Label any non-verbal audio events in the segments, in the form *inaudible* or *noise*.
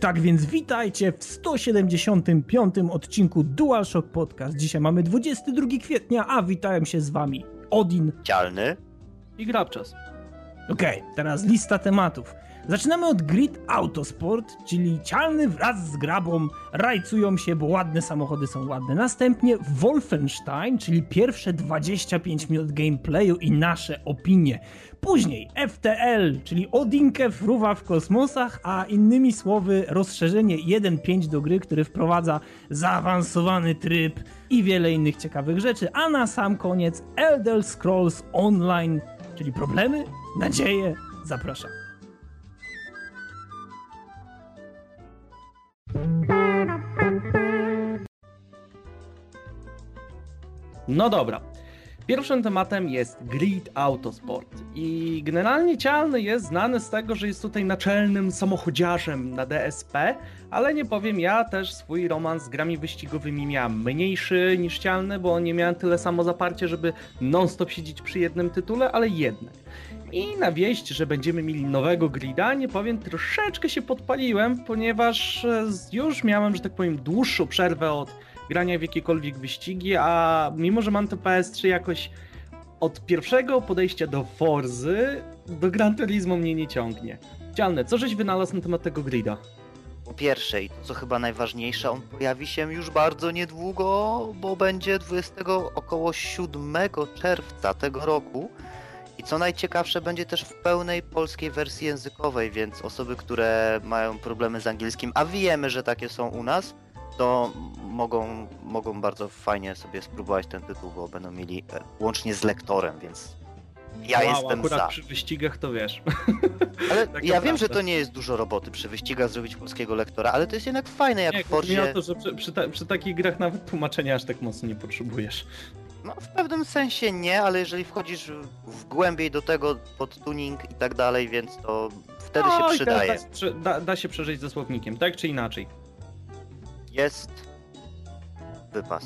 Tak więc witajcie w 175. odcinku DualShock Podcast. Dzisiaj mamy 22 kwietnia, a witałem się z wami Odin. Cialny. I Grabczas. Okej, teraz lista tematów. Zaczynamy od Grid Autosport, czyli cialny wraz z grabą rajcują się, bo ładne samochody są ładne. Następnie Wolfenstein, czyli pierwsze 25 minut gameplayu i nasze opinie. Później FTL, czyli Odinkę fruwa w kosmosach, a innymi słowy rozszerzenie 1.5 do gry, który wprowadza zaawansowany tryb i wiele innych ciekawych rzeczy. A na sam koniec Elder Scrolls Online, czyli problemy, nadzieje, zapraszam. No dobra. Pierwszym tematem jest Grid Autosport. I generalnie Cialny jest znany z tego, że jest tutaj naczelnym samochodziarzem na DSP, ale nie powiem, ja też swój romans z grami wyścigowymi miałem mniejszy niż Cialny, bo nie miałem tyle samo zaparcie, żeby non-stop siedzieć przy jednym tytule, ale jednak. I na wieść, że będziemy mieli nowego grida, nie powiem, troszeczkę się podpaliłem, ponieważ e, już miałem, że tak powiem, dłuższą przerwę od grania w jakiekolwiek wyścigi, a mimo, że mam to PS3 jakoś od pierwszego podejścia do Forzy do Gran Turismo mnie nie ciągnie. Cialne, co żeś wynalazł na temat tego grida? Po pierwsze, i co chyba najważniejsze, on pojawi się już bardzo niedługo, bo będzie 20 około 7 czerwca tego roku. I co najciekawsze, będzie też w pełnej polskiej wersji językowej, więc osoby, które mają problemy z angielskim, a wiemy, że takie są u nas, to mogą, mogą bardzo fajnie sobie spróbować ten tytuł, bo będą mieli e, łącznie z lektorem, więc ja wow, jestem akurat za. przy wyścigach to wiesz. *laughs* Ale *laughs* tak ja wiem, że to nie jest dużo roboty przy wyścigach zrobić polskiego lektora, ale to jest jednak fajne, jak Nie, w chodzi mi o Forzie. to, że przy, przy, ta, przy takich grach nawet tłumaczenia aż tak mocno nie potrzebujesz. No w pewnym sensie nie, ale jeżeli wchodzisz w głębiej do tego pod tuning i tak dalej, więc to wtedy No się przydaje. Da, da, da się przeżyć ze słownikiem, tak czy inaczej. Jest wypas.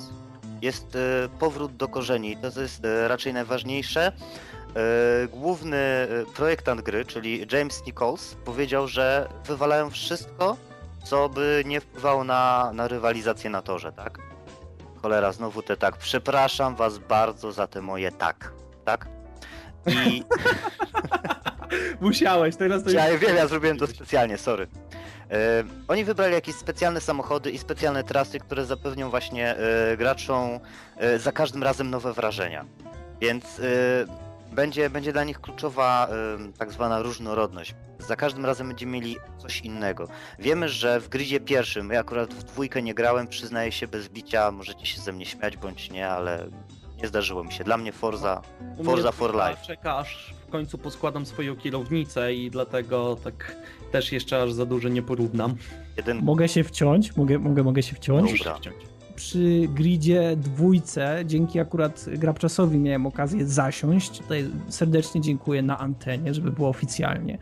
Jest e, powrót do korzeni to jest e, raczej najważniejsze. E, Główny projektant gry, czyli James Nichols, powiedział, że wywalają wszystko, co by nie wpływało na, na rywalizację na torze, tak? Cholera, znowu te tak. Przepraszam was bardzo za te moje tak. Tak? I *laughs* Musiałeś, teraz to ja wiem, ja zrobiłem to specjalnie, sorry. E, oni wybrali jakieś specjalne samochody i specjalne trasy, które zapewnią właśnie e, graczom e, za każdym razem nowe wrażenia. Więc będzie, będzie dla nich kluczowa e, tak zwana różnorodność. Za każdym razem będziemy mieli coś innego. Wiemy, że w gridzie pierwszym, ja akurat w dwójkę nie grałem, przyznaję się bez bicia, możecie się ze mnie śmiać bądź nie, ale nie zdarzyło mi się. Dla mnie Forza, U Forza for Life. Czeka aż w końcu poskładam swoją kierownicę i dlatego tak też jeszcze aż za dużo nie porównam. jeden... Mogę się wciąć? Mogę, mogę, mogę się wciąć? Dobra. Przy gridzie dwójce, dzięki akurat Grabczasowi miałem okazję zasiąść. Tutaj serdecznie dziękuję na antenie, żeby było oficjalnie.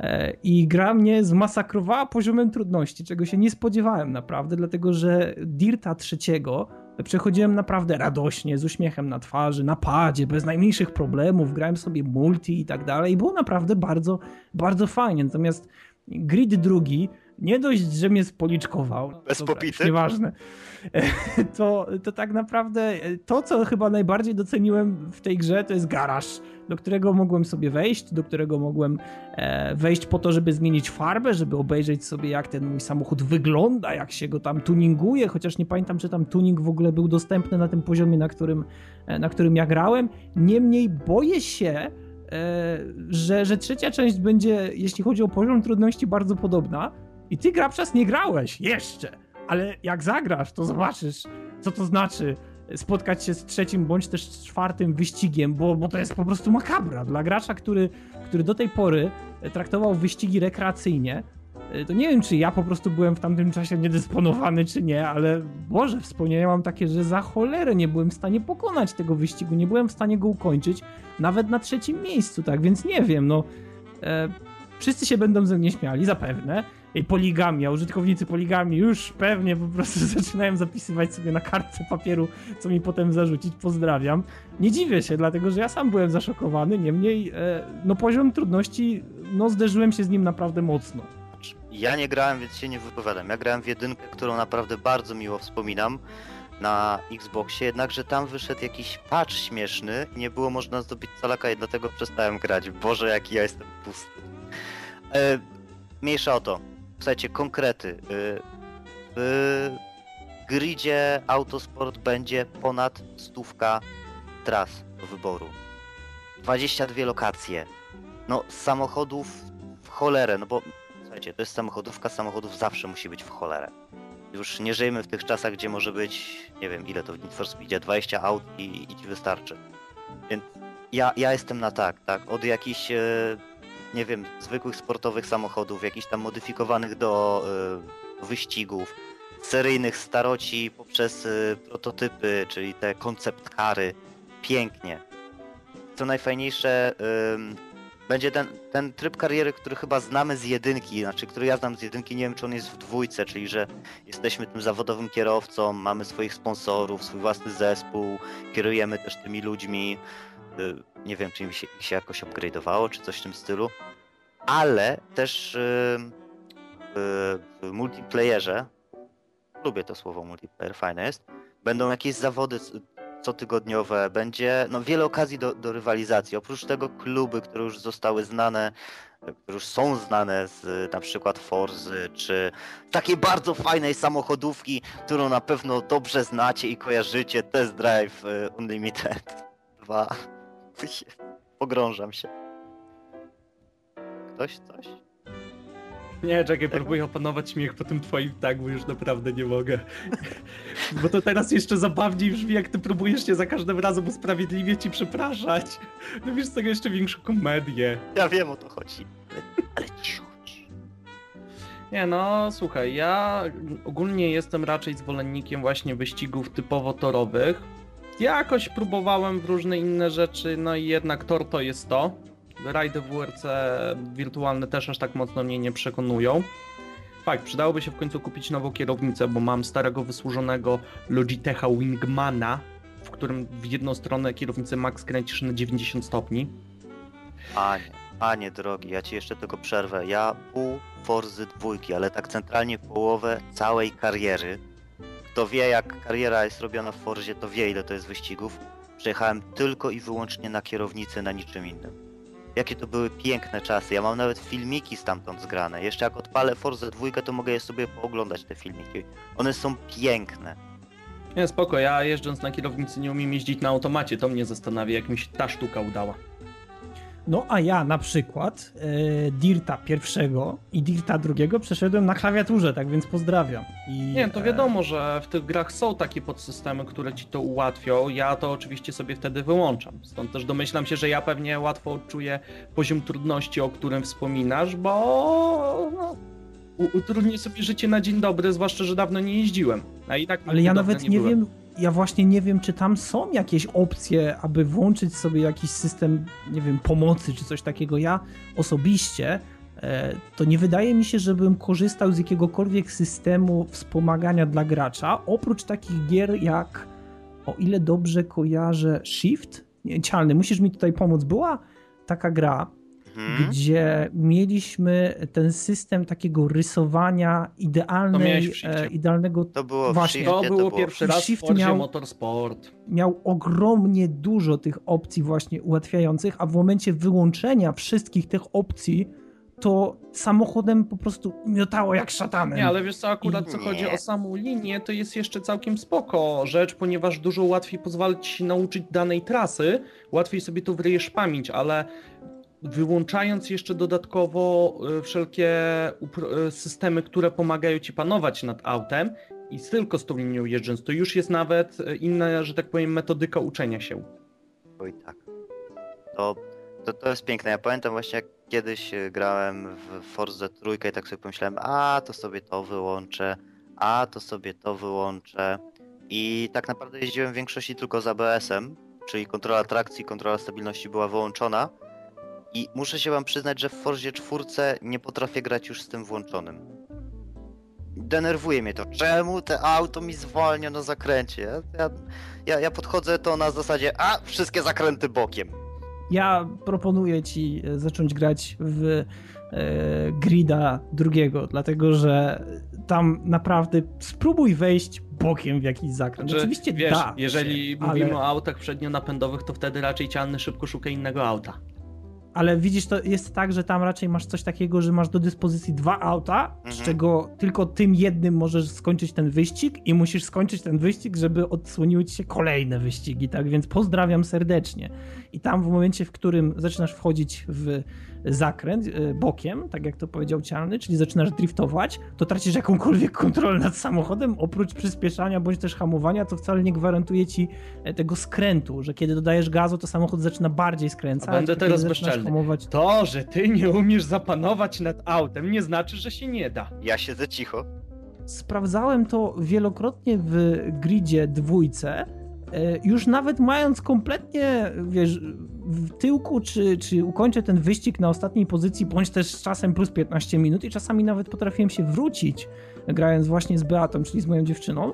E, I gra mnie zmasakrowała poziomem trudności, czego się nie spodziewałem naprawdę, dlatego że Dirta trzeciego przechodziłem naprawdę radośnie, z uśmiechem na twarzy, na padzie, bez najmniejszych problemów, grałem sobie multi i tak dalej i było naprawdę bardzo, bardzo fajnie. Natomiast grid drugi nie dość, że mnie spoliczkował. Bez dobra, popity? Nieważne. *laughs* To, to tak naprawdę to, co chyba najbardziej doceniłem w tej grze, to jest garaż, do którego mogłem sobie wejść, do którego mogłem e, wejść po to, żeby zmienić farbę, żeby obejrzeć sobie, jak ten mój samochód wygląda, jak się go tam tuninguje, chociaż nie pamiętam, czy tam tuning w ogóle był dostępny na tym poziomie, na którym, e, na którym ja grałem. Niemniej boję się, e, że, że trzecia część będzie, jeśli chodzi o poziom trudności, bardzo podobna. I ty, Grabczas, nie grałeś jeszcze, ale jak zagrasz, to zobaczysz, co to znaczy spotkać się z trzecim bądź też czwartym wyścigiem, bo, bo to jest po prostu makabra. Dla gracza, który, który do tej pory traktował wyścigi rekreacyjnie, e, to nie wiem, czy ja po prostu byłem w tamtym czasie niedysponowany, czy nie, ale Boże, wspomnienia mam takie, że za cholerę nie byłem w stanie pokonać tego wyścigu, nie byłem w stanie go ukończyć, nawet na trzecim miejscu, tak, więc nie wiem, no... E, wszyscy się będą ze mnie śmiali, zapewne. Poligamia, użytkownicy poligami już pewnie po prostu *laughs* zaczynają zapisywać sobie na kartce papieru, co mi potem zarzucić. Pozdrawiam. Nie dziwię się, dlatego że ja sam byłem zaszokowany, niemniej e, no poziom trudności, no zderzyłem się z nim naprawdę mocno. Ja nie grałem, więc się nie wypowiadam. Ja grałem w jedynkę, którą naprawdę bardzo miło wspominam na Xboxie, jednakże tam wyszedł jakiś patch śmieszny i nie było można zdobyć calaka i dlatego przestałem grać. Boże, jaki ja jestem pusty. E, mniejsza o to. Słuchajcie, konkrety. E, w gridzie Autosport będzie ponad stówka tras do wyboru. 22 lokacje. No, samochodów w cholerę, no bo słuchajcie, to jest samochodówka, samochodów zawsze musi być w cholerę. Już nie żyjemy w tych czasach, gdzie może być, nie wiem ile to w Need for Speedzie, 20 aut i, i ci wystarczy. Więc ja, ja jestem na tak, tak? Od jakichś, e, nie wiem, zwykłych sportowych samochodów, jakichś tam modyfikowanych do e, wyścigów, seryjnych staroci poprzez e, prototypy, czyli te koncept kary. Pięknie. Co najfajniejsze, ym, będzie ten, ten tryb kariery, który chyba znamy z jedynki, znaczy który ja znam z jedynki, nie wiem czy on jest w dwójce, czyli że jesteśmy tym zawodowym kierowcą, mamy swoich sponsorów, swój własny zespół, kierujemy też tymi ludźmi. Y, nie wiem, czy im się, się jakoś upgrade'owało, czy coś w tym stylu. Ale też y, w, multiplayerze, lubię to słowo multiplayer, fajne jest, będą jakieś zawody cotygodniowe, będzie no, wiele okazji do, do rywalizacji. Oprócz tego kluby, które już zostały znane, które już są znane z na przykład Forzy, czy takiej bardzo fajnej samochodówki, którą na pewno dobrze znacie i kojarzycie, Test Drive y, Unlimited *laughs* 2. *laughs* Pogrążam się. Ktoś coś? Nie, czekaj, próbuję opanować śmiech po tym twoim tak, bo już naprawdę nie mogę. *laughs* Bo to teraz jeszcze zabawniej brzmi, jak ty próbujesz się za każdym razem usprawiedliwie ci przepraszać. No wiesz, z tego jeszcze większą komedię. Ja wiem o to chodzi. Ale, ale cicho. Nie no, słuchaj, ja ogólnie jestem raczej zwolennikiem właśnie wyścigów typowo torowych. Jakoś próbowałem w różne inne rzeczy, no i jednak tor to jest to. Rajdy WRC wirtualne też aż tak mocno mnie nie przekonują. Fakt, przydałoby się w końcu kupić nową kierownicę, bo mam starego wysłużonego Logitecha Wingmana, w którym w jedną stronę kierownicę max kręcisz na 90 stopni. Panie, panie drogi, ja ci jeszcze tylko przerwę. Ja pół Forzy dwójki, ale tak centralnie połowę całej kariery. Kto wie jak kariera jest robiona w Forzie, to wie ile to jest wyścigów. Przejechałem tylko i wyłącznie na kierownicy, na niczym innym. Jakie to były piękne czasy. Ja mam nawet filmiki stamtąd zgrane. Jeszcze jak odpalę Forza 2, to mogę je sobie pooglądać, te filmiki. One są piękne. Nie, spoko, ja jeżdżąc na kierownicy nie umiem jeździć na automacie, to mnie zastanawia, jak mi się ta sztuka udała. No a ja na przykład e, Dirta pierwszego i Dirta drugiego przeszedłem na klawiaturze, tak więc pozdrawiam. I, Nie, to wiadomo, że w tych grach są takie podsystemy, które ci to ułatwią. Ja to oczywiście sobie wtedy wyłączam. Stąd też domyślam się, że ja pewnie łatwo odczuję poziom trudności, o którym wspominasz, bo no, utrudnię sobie życie na dzień dobry, zwłaszcza, że dawno nie jeździłem. A i tak Ale ja nawet nie byłem. wiem, ja właśnie nie wiem, czy tam są jakieś opcje, aby włączyć sobie jakiś system, nie wiem, pomocy czy coś takiego. Ja osobiście e, to nie wydaje mi się, żebym korzystał z jakiegokolwiek systemu wspomagania dla gracza, oprócz takich gier jak, o ile dobrze kojarzę, Shift? Nie, Cialny, musisz mi tutaj pomóc. Była taka gra, Mhm. gdzie mieliśmy ten system takiego rysowania idealnej, w e, idealnego To było Właśnie. w To było pierwszy raz w Shift Forzie miał- Motorsport. miał ogromnie dużo tych opcji właśnie ułatwiających, a w momencie wyłączenia wszystkich tych opcji, to samochodem po prostu miotało jak szatanem. Nie, ale wiesz co, akurat I- co chodzi o samą linię, to jest jeszcze całkiem spoko rzecz, ponieważ dużo łatwiej pozwala ci się nauczyć danej trasy, łatwiej sobie to wryjesz w pamięć, ale wyłączając jeszcze dodatkowo y, wszelkie y, systemy, które pomagają ci panować nad autem i tylko z tą linią jeżdżąc, to już jest nawet y, inna, że tak powiem, metodyka uczenia się. Oj tak. To, to, to jest piękne. Ja pamiętam właśnie jak kiedyś e, grałem w Forza trójkę i tak sobie pomyślałem, a to sobie to wyłączę, a to sobie to wyłączę. I tak naprawdę jeździłem w większości tylko z ABS-em, czyli kontrola trakcji, kontrola stabilności była wyłączona. I muszę się wam przyznać, że w Forzie czwórce nie potrafię grać już z tym włączonym. Denerwuje mnie to. Czemu te auto mi zwalnia na zakręcie? Ja, ja, ja, podchodzę to na zasadzie, a wszystkie zakręty bokiem. ja proponuję ci e, zacząć grać w e, grida drugiego, dlatego że tam naprawdę spróbuj wejść bokiem w jakiś zakręt. Znaczy, Oczywiście wiesz, da jeżeli się, mówimy ale... o autach przednionapędowych, to wtedy raczej cialny szybko szuka innego auta. Ale widzisz, to jest tak, że tam raczej masz coś takiego, że masz do dyspozycji dwa auta, z Mhm. czego tylko tym jednym możesz skończyć ten wyścig i musisz skończyć ten wyścig, żeby odsłoniły ci się kolejne wyścigi, tak? Więc pozdrawiam serdecznie. I tam w momencie, w którym zaczynasz wchodzić w zakręt y, bokiem, tak jak to powiedział Cialny, czyli zaczynasz driftować, to tracisz jakąkolwiek kontrolę nad samochodem, oprócz przyspieszania bądź też hamowania, to wcale nie gwarantuje ci e, tego skrętu, że kiedy dodajesz gazu, to samochód zaczyna bardziej skręcać. A będę teraz bezczelny. Hamować, To, że ty nie umiesz zapanować nad autem, nie znaczy, że się nie da. Ja siedzę cicho. Sprawdzałem to wielokrotnie w gridzie dwójce, e, już nawet mając kompletnie, wiesz, w tyłku, czy, czy ukończę ten wyścig na ostatniej pozycji, bądź też z czasem plus 15 minut i czasami nawet potrafiłem się wrócić, grając właśnie z Beatą, czyli z moją dziewczyną,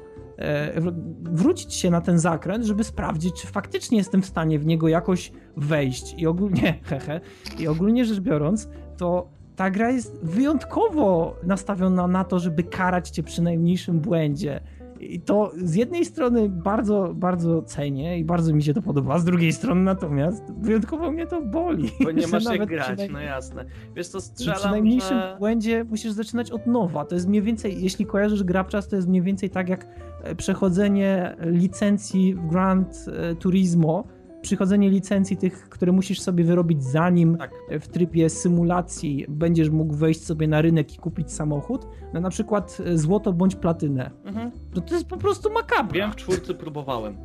wrócić się na ten zakręt, żeby sprawdzić, czy faktycznie jestem w stanie w niego jakoś wejść i ogólnie, *laughs* hehe, i ogólnie rzecz biorąc, to ta gra jest wyjątkowo nastawiona na to, żeby karać cię przy najmniejszym błędzie. I to z jednej strony bardzo, bardzo cenię i bardzo mi się to podoba, z drugiej strony natomiast wyjątkowo mnie to boli. Bo nie *laughs* masz jak grać, naj- no jasne. Wiesz że strzelam, przy najmniejszym że... błędzie musisz zaczynać od nowa. To jest mniej więcej, jeśli kojarzysz Grabczas, to jest mniej więcej tak jak e, przechodzenie licencji w Grand Turismo, przychodzenie licencji tych, które musisz sobie wyrobić zanim Tak. w trybie symulacji będziesz mógł wejść sobie na rynek i kupić samochód, no na przykład złoto bądź platynę. Mhm. No to jest po prostu makabra. Wiem, w czwórce próbowałem.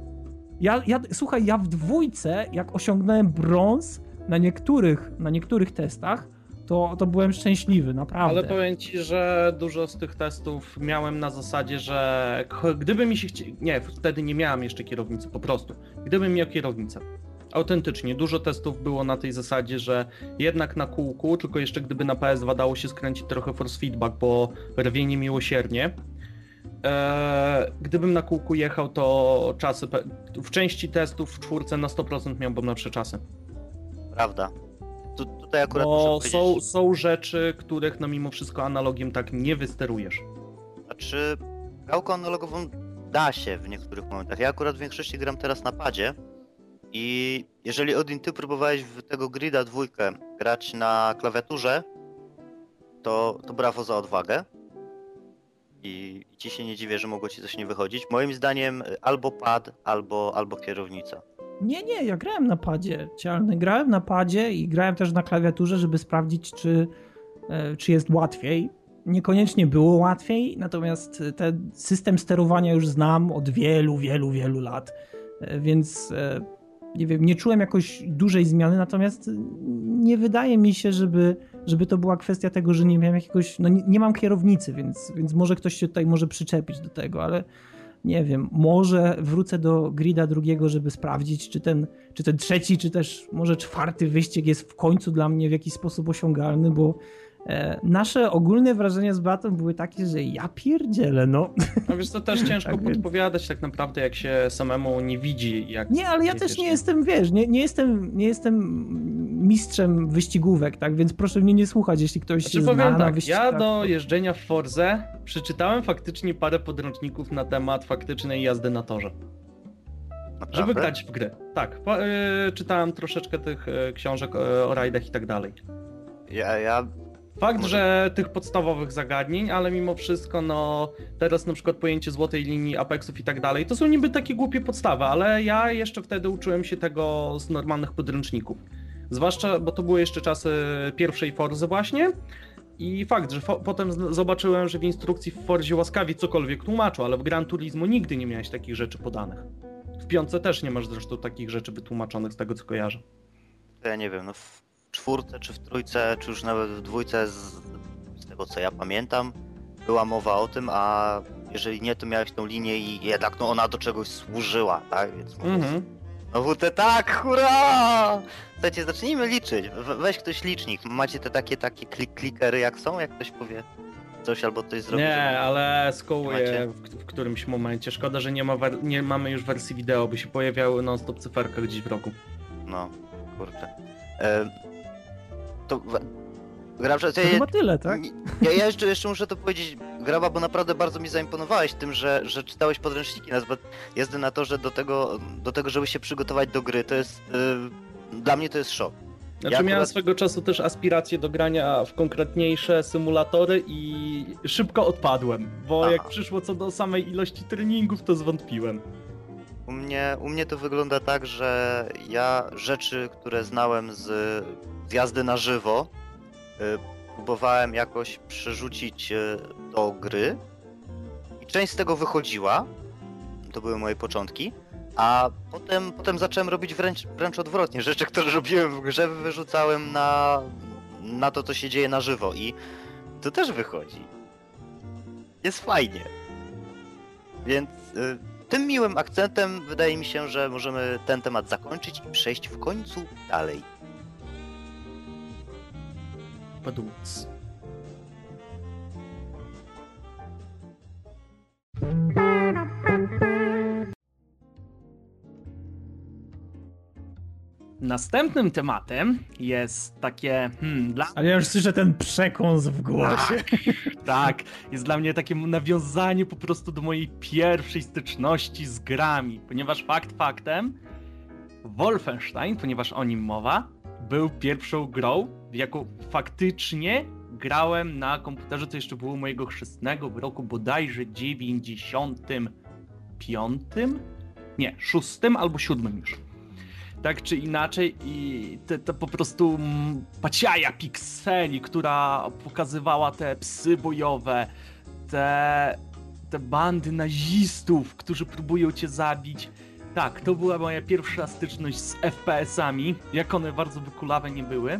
Ja, ja, słuchaj, ja w dwójce, jak osiągnąłem brąz na niektórych, na niektórych testach, to, to byłem szczęśliwy, naprawdę. Ale powiem ci, że dużo z tych testów miałem na zasadzie, że gdyby mi się chci... Nie, wtedy nie miałem jeszcze kierownicy, po prostu. Gdybym miał kierownicę. Autentycznie, dużo testów było na tej zasadzie, że jednak na kółku, tylko jeszcze gdyby na PS2 dało się skręcić trochę force feedback, bo rwienie miłosiernie. Eee, gdybym na kółku jechał, to czasy. W części testów w czwórce na 100% miałbym lepsze czasy. Prawda. Tu, tutaj akurat Bo muszę są, są rzeczy, których no mimo wszystko analogiem tak nie wysterujesz. znaczy gałką analogową da się w niektórych momentach. Ja akurat w większości gram teraz na padzie i jeżeli Odin ty próbowałeś w tego grida dwójkę grać na klawiaturze, to, to brawo za odwagę. I, I ci się nie dziwię, że mogło ci coś nie wychodzić. Moim zdaniem albo pad, albo, albo kierownica. Nie, nie, ja grałem na padzie cialny. Grałem na padzie i grałem też na klawiaturze, żeby sprawdzić, czy, e, czy jest łatwiej. Niekoniecznie było łatwiej, natomiast ten system sterowania już znam od wielu, wielu, wielu lat. E, Więc e, nie wiem, nie czułem jakoś dużej zmiany, natomiast nie wydaje mi się, żeby, żeby to była kwestia tego, że nie miałem jakiegoś. No nie, nie mam kierownicy, więc, więc może ktoś się tutaj może przyczepić do tego, ale nie wiem, może wrócę do grida drugiego, żeby sprawdzić, czy ten, czy ten trzeci, czy też może czwarty wyścig jest w końcu dla mnie w jakiś sposób osiągalny, bo nasze ogólne wrażenia z Batą były takie, że ja pierdzielę, no. No wiesz, to też *laughs* ciężko Tak więc- podpowiadać tak naprawdę, jak się samemu nie widzi. Jak Nie, ale ja też nie jestem, wiesz, nie, nie, jestem, nie jestem mistrzem wyścigówek, tak, więc proszę mnie nie słuchać, jeśli ktoś Znaczy się zna powiem na tak, wyścigach. ja do jeżdżenia w Forze przeczytałem faktycznie parę podręczników na temat faktycznej jazdy na torze. Naprawdę? Żeby grać w gry. Tak, po, y, czytałem troszeczkę tych y, książek y, o rajdach i tak dalej. Ja, ja Fakt, Może- że tych podstawowych zagadnień, ale mimo wszystko, no teraz na przykład pojęcie złotej linii, apexów i tak dalej, to są niby takie głupie podstawy, ale ja jeszcze wtedy uczyłem się tego z normalnych podręczników. Zwłaszcza, bo to były jeszcze czasy pierwszej Forzy właśnie i fakt, że fo- potem zobaczyłem, że w instrukcji w Forzie łaskawie cokolwiek tłumaczą, ale w Gran Turismo nigdy nie miałeś takich rzeczy podanych. W piątce też nie masz zresztą takich rzeczy wytłumaczonych z tego, co kojarzę. ja nie wiem, no w czwórce czy w trójce, czy już nawet w dwójce, z, z tego co ja pamiętam, była mowa o tym, a jeżeli nie, to miałeś tą linię i jednak no ona do czegoś służyła, tak? Więc Mhm. no WT tak, hurra! Słuchajcie, zacznijmy liczyć. We, weź ktoś licznik. Macie te takie, takie klik klikery jak są, jak ktoś powie coś albo coś zrobi. Nie, ale skołuję w, w którymś momencie. Szkoda, że nie, ma nie mamy już wersji wideo, by się pojawiały non-stop cyferka gdzieś w roku. No. kurczę. E, to... wa- Gra, To ja, chyba tyle, tak? ja, ja jeszcze, jeszcze muszę to powiedzieć, Graba, bo naprawdę bardzo mi zaimponowałeś tym, że, że czytałeś podręczniki na jazdy na torze do tego, do tego, żeby się przygotować do gry. To jest... y, dla mnie to jest szok. Znaczy Ja miałem akurat- swego czasu też aspiracje do grania w konkretniejsze symulatory i szybko odpadłem, bo Aha. jak przyszło co do samej ilości treningów, to zwątpiłem. U mnie, u mnie to wygląda tak, że ja rzeczy, które znałem z, z jazdy na żywo, y, próbowałem jakoś przerzucić y, do gry i część z tego wychodziła. To były moje początki. A potem, potem zacząłem robić wręcz, wręcz odwrotnie. Rzeczy, które robiłem w grze, wyrzucałem na, na to, co się dzieje na żywo. I to też wychodzi. Jest fajnie. Więc y, tym miłym akcentem wydaje mi się, że możemy ten temat zakończyć i przejść w końcu dalej. Padłuc. Następnym tematem jest takie, hmm, dla Ale ja już słyszę ten przekąs w głosie. Tak, jest dla mnie takie nawiązanie po prostu do mojej pierwszej styczności z grami, ponieważ fakt faktem, Wolfenstein, ponieważ o nim mowa, był pierwszą grą, jaką faktycznie grałem na komputerze, to jeszcze było mojego chrzestnego w roku bodajże 95, nie, 6 albo 7 już. Tak czy inaczej i te, te po prostu paciaja pikseli, która pokazywała te psy bojowe, te, te bandy nazistów, którzy próbują cię zabić. Tak, to była moja pierwsza styczność z FPS-ami, jak one bardzo wykulawe nie były.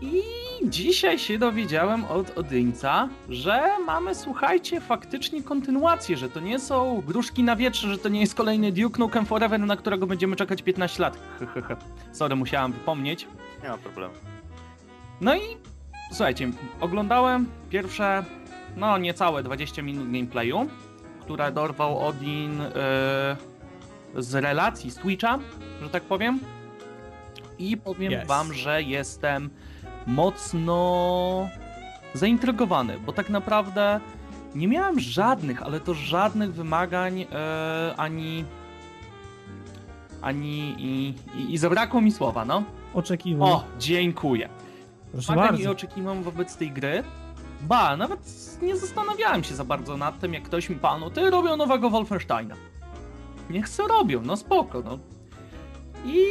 I dzisiaj się dowiedziałem od Odyńca, że mamy, słuchajcie, faktycznie kontynuację, że to nie są gruszki na wietrze, że to nie jest kolejny Duke Nukem Forever, na którego będziemy czekać 15 lat. Sorry, musiałem wypomnieć. Nie ma problemu. No i słuchajcie, oglądałem pierwsze, no niecałe 20 minut gameplayu, które dorwał Odin e, z relacji z Twitcha, że tak powiem. I powiem Yes. wam, że jestem mocno zaintrygowany, bo tak naprawdę nie miałem żadnych, ale to żadnych wymagań e, ani ani i, i, i zabrakło mi słowa, no. Oczekiwał. O, dziękuję. Proszę Wymagań i bardzo. oczekiwam wobec tej gry. Ba, nawet nie zastanawiałem się za bardzo nad tym, jak ktoś mi panu, ty robią nowego Wolfensteina. Niech co robią, no spoko, no. I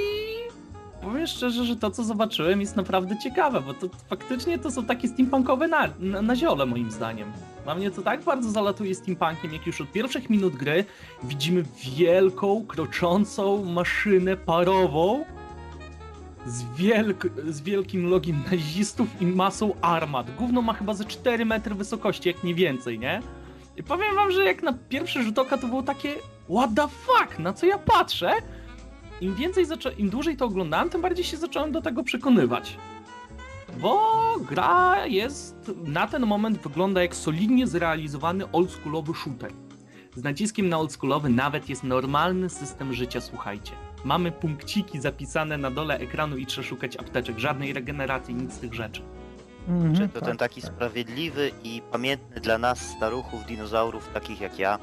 powiem szczerze, że to co zobaczyłem jest naprawdę ciekawe, bo to faktycznie to są takie steampunkowe na, na, na ziole moim zdaniem. Dla mnie to tak bardzo zalatuje steampunkiem, jak już od pierwszych minut gry widzimy wielką, kroczącą maszynę parową, z, wielk, z wielkim logiem nazistów i masą armat. Gówno ma chyba ze 4 metry wysokości, jak nie więcej, nie? I powiem wam, że jak na pierwszy rzut oka to było takie what the fuck, na co ja patrzę? Im więcej, im dłużej to oglądałem, tym bardziej się zacząłem do tego przekonywać. Bo gra jest, na ten moment wygląda jak solidnie zrealizowany oldschoolowy shooter. Z naciskiem na oldschoolowy nawet jest normalny system życia, słuchajcie. Mamy punkciki zapisane na dole ekranu i trzeba szukać apteczek. Żadnej regeneracji, nic z tych rzeczy. Mhm, Czy to tak, ten taki tak. sprawiedliwy i pamiętny dla nas staruchów, dinozaurów, takich jak ja.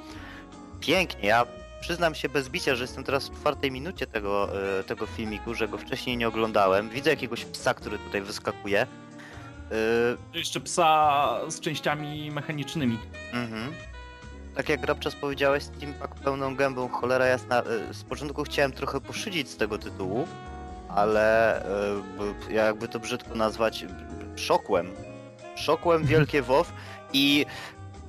Pięknie, ja przyznam się bez bicia, że jestem teraz w czwartej minucie tego, e, tego filmiku, że go wcześniej nie oglądałem. Widzę jakiegoś psa, który tutaj wyskakuje. E, Jeszcze psa z częściami mechanicznymi. Mhm. Tak jak Grabczas powiedziałeś, Steampunk pełną gębą, cholera jasna. e, Z początku chciałem trochę poszydzić z tego tytułu, ale jakby to brzydko nazwać, szokłem. Szokłem *laughs* wielkie WoW i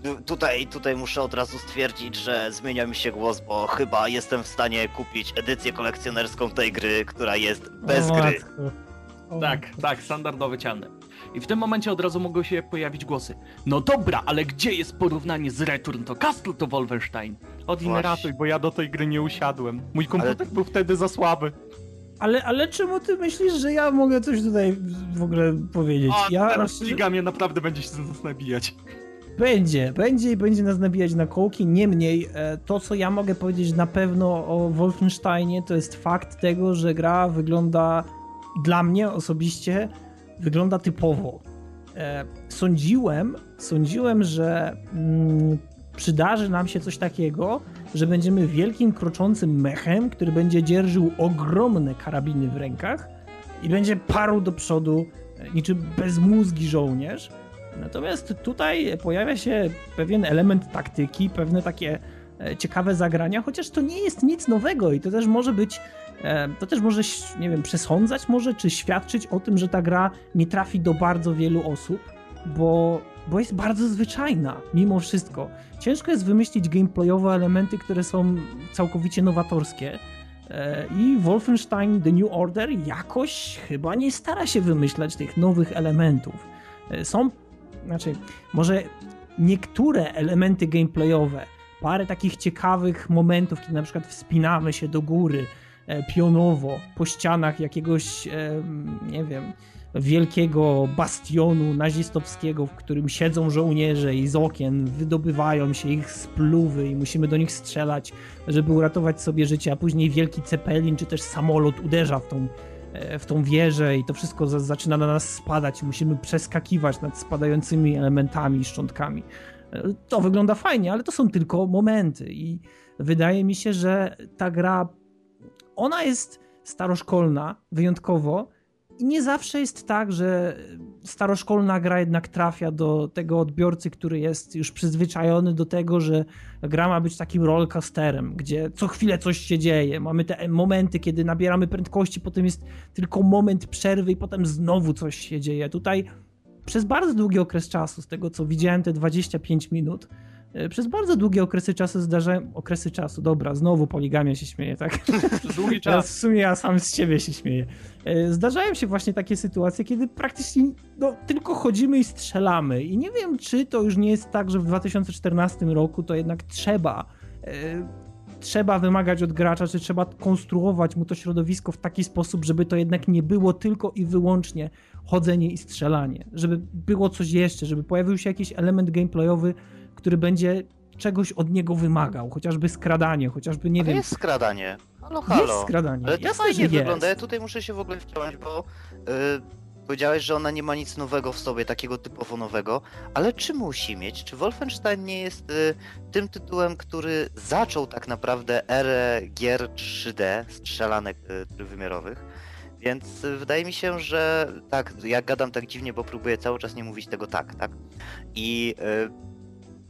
tu- tutaj, tutaj muszę od razu stwierdzić, że zmienia mi się głos, bo chyba jestem w stanie kupić edycję kolekcjonerską tej gry, która jest bez O gry. O Tak, tak, standardowe cialne. I w tym momencie od razu mogą się pojawić głosy. No dobra, ale gdzie jest porównanie z Return to Castle to Wolfenstein? Właśnie. ratuj, bo ja do tej gry nie usiadłem. Mój komputer był wtedy za słaby. Ale, ale czemu ty myślisz, że ja mogę coś tutaj w ogóle powiedzieć? A ja teraz mnie naprawdę będzie się z nas nabijać. Będzie, będzie i będzie nas nabijać na kołki. Niemniej, e, to co ja mogę powiedzieć na pewno o Wolfensteinie, to jest fakt tego, że gra wygląda dla mnie osobiście wygląda typowo. E, sądziłem, sądziłem, że mm, przydarzy nam się coś takiego, że będziemy wielkim, kroczącym mechem, który będzie dzierżył ogromne karabiny w rękach i będzie parł do przodu e, niczym bezmózgi żołnierz. Natomiast tutaj pojawia się pewien element taktyki, pewne takie e, ciekawe zagrania, chociaż to nie jest nic nowego i to też może być, e, to też może, nie wiem, przesądzać może, czy świadczyć o tym, że ta gra nie trafi do bardzo wielu osób, bo, bo jest bardzo zwyczajna, mimo wszystko. Ciężko jest wymyślić gameplayowe elementy, które są całkowicie nowatorskie. E, I Wolfenstein The New Order jakoś chyba nie stara się wymyślać tych nowych elementów. Są znaczy, może niektóre elementy gameplayowe, parę takich ciekawych momentów, kiedy na przykład wspinamy się do góry e, pionowo po ścianach jakiegoś, e, nie wiem, wielkiego bastionu nazistowskiego, w którym siedzą żołnierze i z okien wydobywają się ich spluwy i musimy do nich strzelać, żeby uratować sobie życie, a później wielki cepelin czy też samolot uderza w tą E, w tą wieżę i to wszystko zaczyna na nas spadać. Musimy przeskakiwać nad spadającymi elementami i szczątkami. E, to wygląda fajnie, ale to są tylko momenty i wydaje mi się, że ta gra ona jest staroszkolna wyjątkowo, nie zawsze jest tak, że staroszkolna gra jednak trafia do tego odbiorcy, który jest już przyzwyczajony do tego, że gra ma być takim rollercoasterem, gdzie co chwilę coś się dzieje. Mamy te momenty, kiedy nabieramy prędkości, potem jest tylko moment przerwy i potem znowu coś się dzieje. Tutaj przez bardzo długi okres czasu, z tego co widziałem, te 25 minut, przez bardzo długie okresy czasu zdarzają... Okresy czasu, dobra, znowu poligamia się śmieje, tak? *laughs* Przez długi czas. w sumie ja sam z siebie się śmieję. E, zdarzają się właśnie takie sytuacje, kiedy praktycznie no, tylko chodzimy i strzelamy. I nie wiem, czy to już nie jest tak, że w 2014 roku to jednak trzeba e, trzeba wymagać od gracza, czy trzeba konstruować mu to środowisko w taki sposób, żeby to jednak nie było tylko i wyłącznie chodzenie i strzelanie. Żeby było coś jeszcze, żeby pojawił się jakiś element gameplayowy, który będzie czegoś od niego wymagał, chociażby skradanie, chociażby nie Ale wiem. jest skradanie. Halo, halo. Jest skradanie. Ale to Jasne, fajnie wygląda. Jest. Ja tutaj muszę się w ogóle wciąć, bo yy, powiedziałeś, że ona nie ma nic nowego w sobie, takiego typowo nowego, ale czy musi mieć? Czy Wolfenstein nie jest yy, tym tytułem, który zaczął tak naprawdę erę gier 3D, strzelanek yy, trójwymiarowych? Więc y, wydaje mi się, że tak, ja gadam tak dziwnie, bo próbuję cały czas nie mówić tego tak, tak? I yy,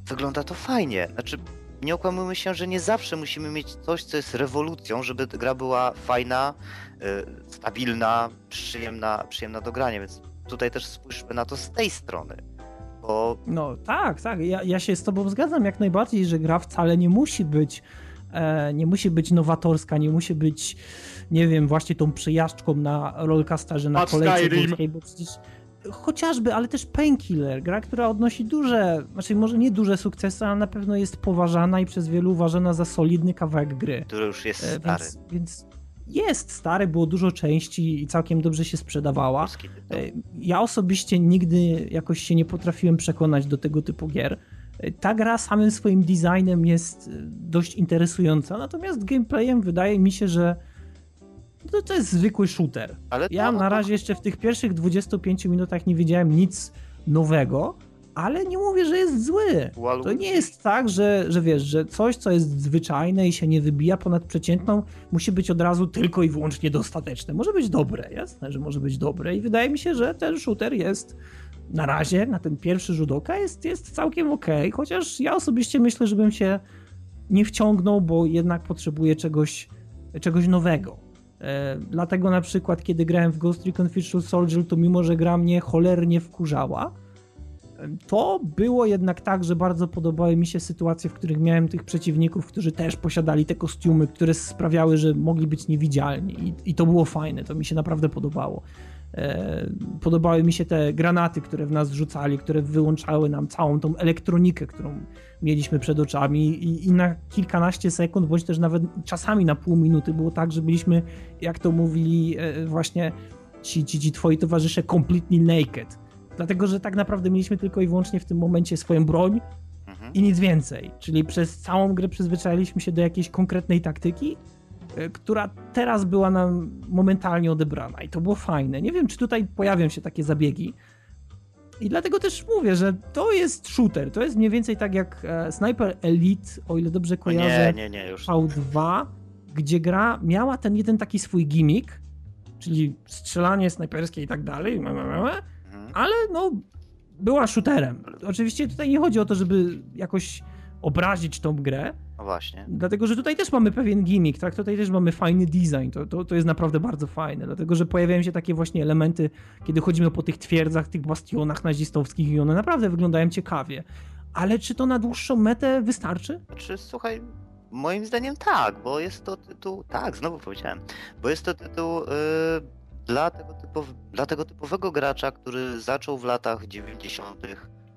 wygląda to fajnie. Znaczy, nie okłamujmy się, że nie zawsze musimy mieć coś, co jest rewolucją, żeby gra była fajna, yy, stabilna, przyjemna, przyjemna do grania, więc tutaj też spójrzmy na to z tej strony. Bo... No tak, tak. Ja, ja się z tobą zgadzam jak najbardziej, że gra wcale nie musi być e, nie musi być nowatorska, nie musi być nie wiem, właśnie tą przejażdżką na rollercoasterze na kolejce górskiej, bo przecież chociażby, ale też Painkiller, gra, która odnosi duże, znaczy może nie duże sukcesy, ale na pewno jest poważana i przez wielu uważana za solidny kawałek gry. Który już jest e, stary. Więc, więc jest stary, było dużo części i całkiem dobrze się sprzedawała. E, ja osobiście nigdy jakoś się nie potrafiłem przekonać do tego typu gier. E, ta gra samym swoim designem jest dość interesująca, natomiast gameplayem wydaje mi się, że to, to jest zwykły shooter. Ale ja na razie jeszcze w tych pierwszych 25 minutach nie wiedziałem nic nowego, ale nie mówię, że jest zły. To nie jest tak, że, że wiesz, że coś, co jest zwyczajne i się nie wybija ponad przeciętną, musi być od razu tylko i wyłącznie dostateczne. Może być dobre, jasne, że może być dobre i wydaje mi się, że ten shooter jest na razie, na ten pierwszy rzut oka jest, jest całkiem ok, chociaż ja osobiście myślę, żebym się nie wciągnął, bo jednak potrzebuję czegoś, czegoś nowego. E, dlatego na przykład, kiedy grałem w Ghost Recon Virtual Soldier, to mimo, że gra mnie cholernie wkurzała, e, to było jednak tak, że bardzo podobały mi się sytuacje, w których miałem tych przeciwników, którzy też posiadali te kostiumy, które sprawiały, że mogli być niewidzialni. I, i to było fajne, to mi się naprawdę podobało. E, podobały mi się te granaty, które w nas rzucali, które wyłączały nam całą tą elektronikę, którą mieliśmy przed oczami i, i, na kilkanaście sekund, bądź też nawet czasami na pół minuty było tak, że byliśmy, jak to mówili e, właśnie ci, ci, ci twoi towarzysze, completely naked. Dlatego, że tak naprawdę mieliśmy tylko i wyłącznie w tym momencie swoją broń Mhm. i nic więcej. Czyli przez całą grę przyzwyczailiśmy się do jakiejś konkretnej taktyki, y, która teraz była nam momentalnie odebrana i to było fajne. Nie wiem, czy tutaj pojawią się takie zabiegi. I dlatego też mówię, że to jest shooter. To jest mniej więcej tak jak e, Sniper Elite, o ile dobrze O kojarzę. nie, nie, nie, już. V2, gdzie gra miała ten jeden taki swój gimmick, czyli strzelanie snajperskie i tak dalej, Mhm. ale no była shooterem. Oczywiście tutaj nie chodzi o to, żeby jakoś obrazić tą grę, No właśnie. dlatego że tutaj też mamy pewien gimmick, tak? Tutaj też mamy fajny design, to, to, to jest naprawdę bardzo fajne, dlatego że pojawiają się takie właśnie elementy, kiedy chodzimy po tych twierdzach, tych bastionach nazistowskich i one naprawdę wyglądają ciekawie. Ale czy to na dłuższą metę wystarczy? Znaczy, słuchaj, moim zdaniem tak, bo jest to tytuł. Tak, znowu powiedziałem. Bo jest to tytuł y, dla, tego typow, dla tego typowego gracza, który zaczął w latach 90.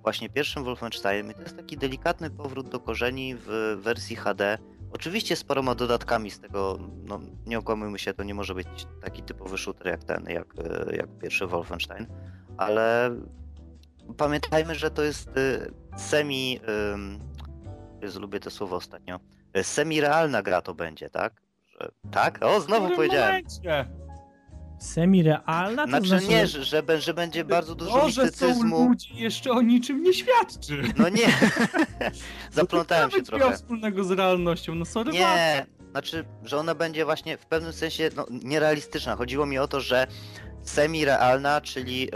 właśnie pierwszym Wolfensteinem. I to jest taki delikatny powrót do korzeni w wersji HD. Oczywiście z paroma dodatkami z tego, no nie okłamujmy się, to nie może być taki typowy shooter jak ten, jak, y, jak pierwszy Wolfenstein, ale pamiętajmy, że to jest y, semi. Jezu, lubię to słowo ostatnio. E, Semi-realna gra to będzie, tak? Że, tak? O, znowu powiedziałem. momencie? Semi-realna? To Znaczy nie, że, że, że będzie bardzo dużo że są mistycyzmu. ludzie jeszcze o niczym nie świadczy. No nie. *laughs* *laughs* Zaplątałem się trochę. wspólnego z realnością, no sorry bardzo. Nie. Znaczy, że ona będzie właśnie w pewnym sensie no, nierealistyczna. Chodziło mi o to, że semi-realna, czyli y,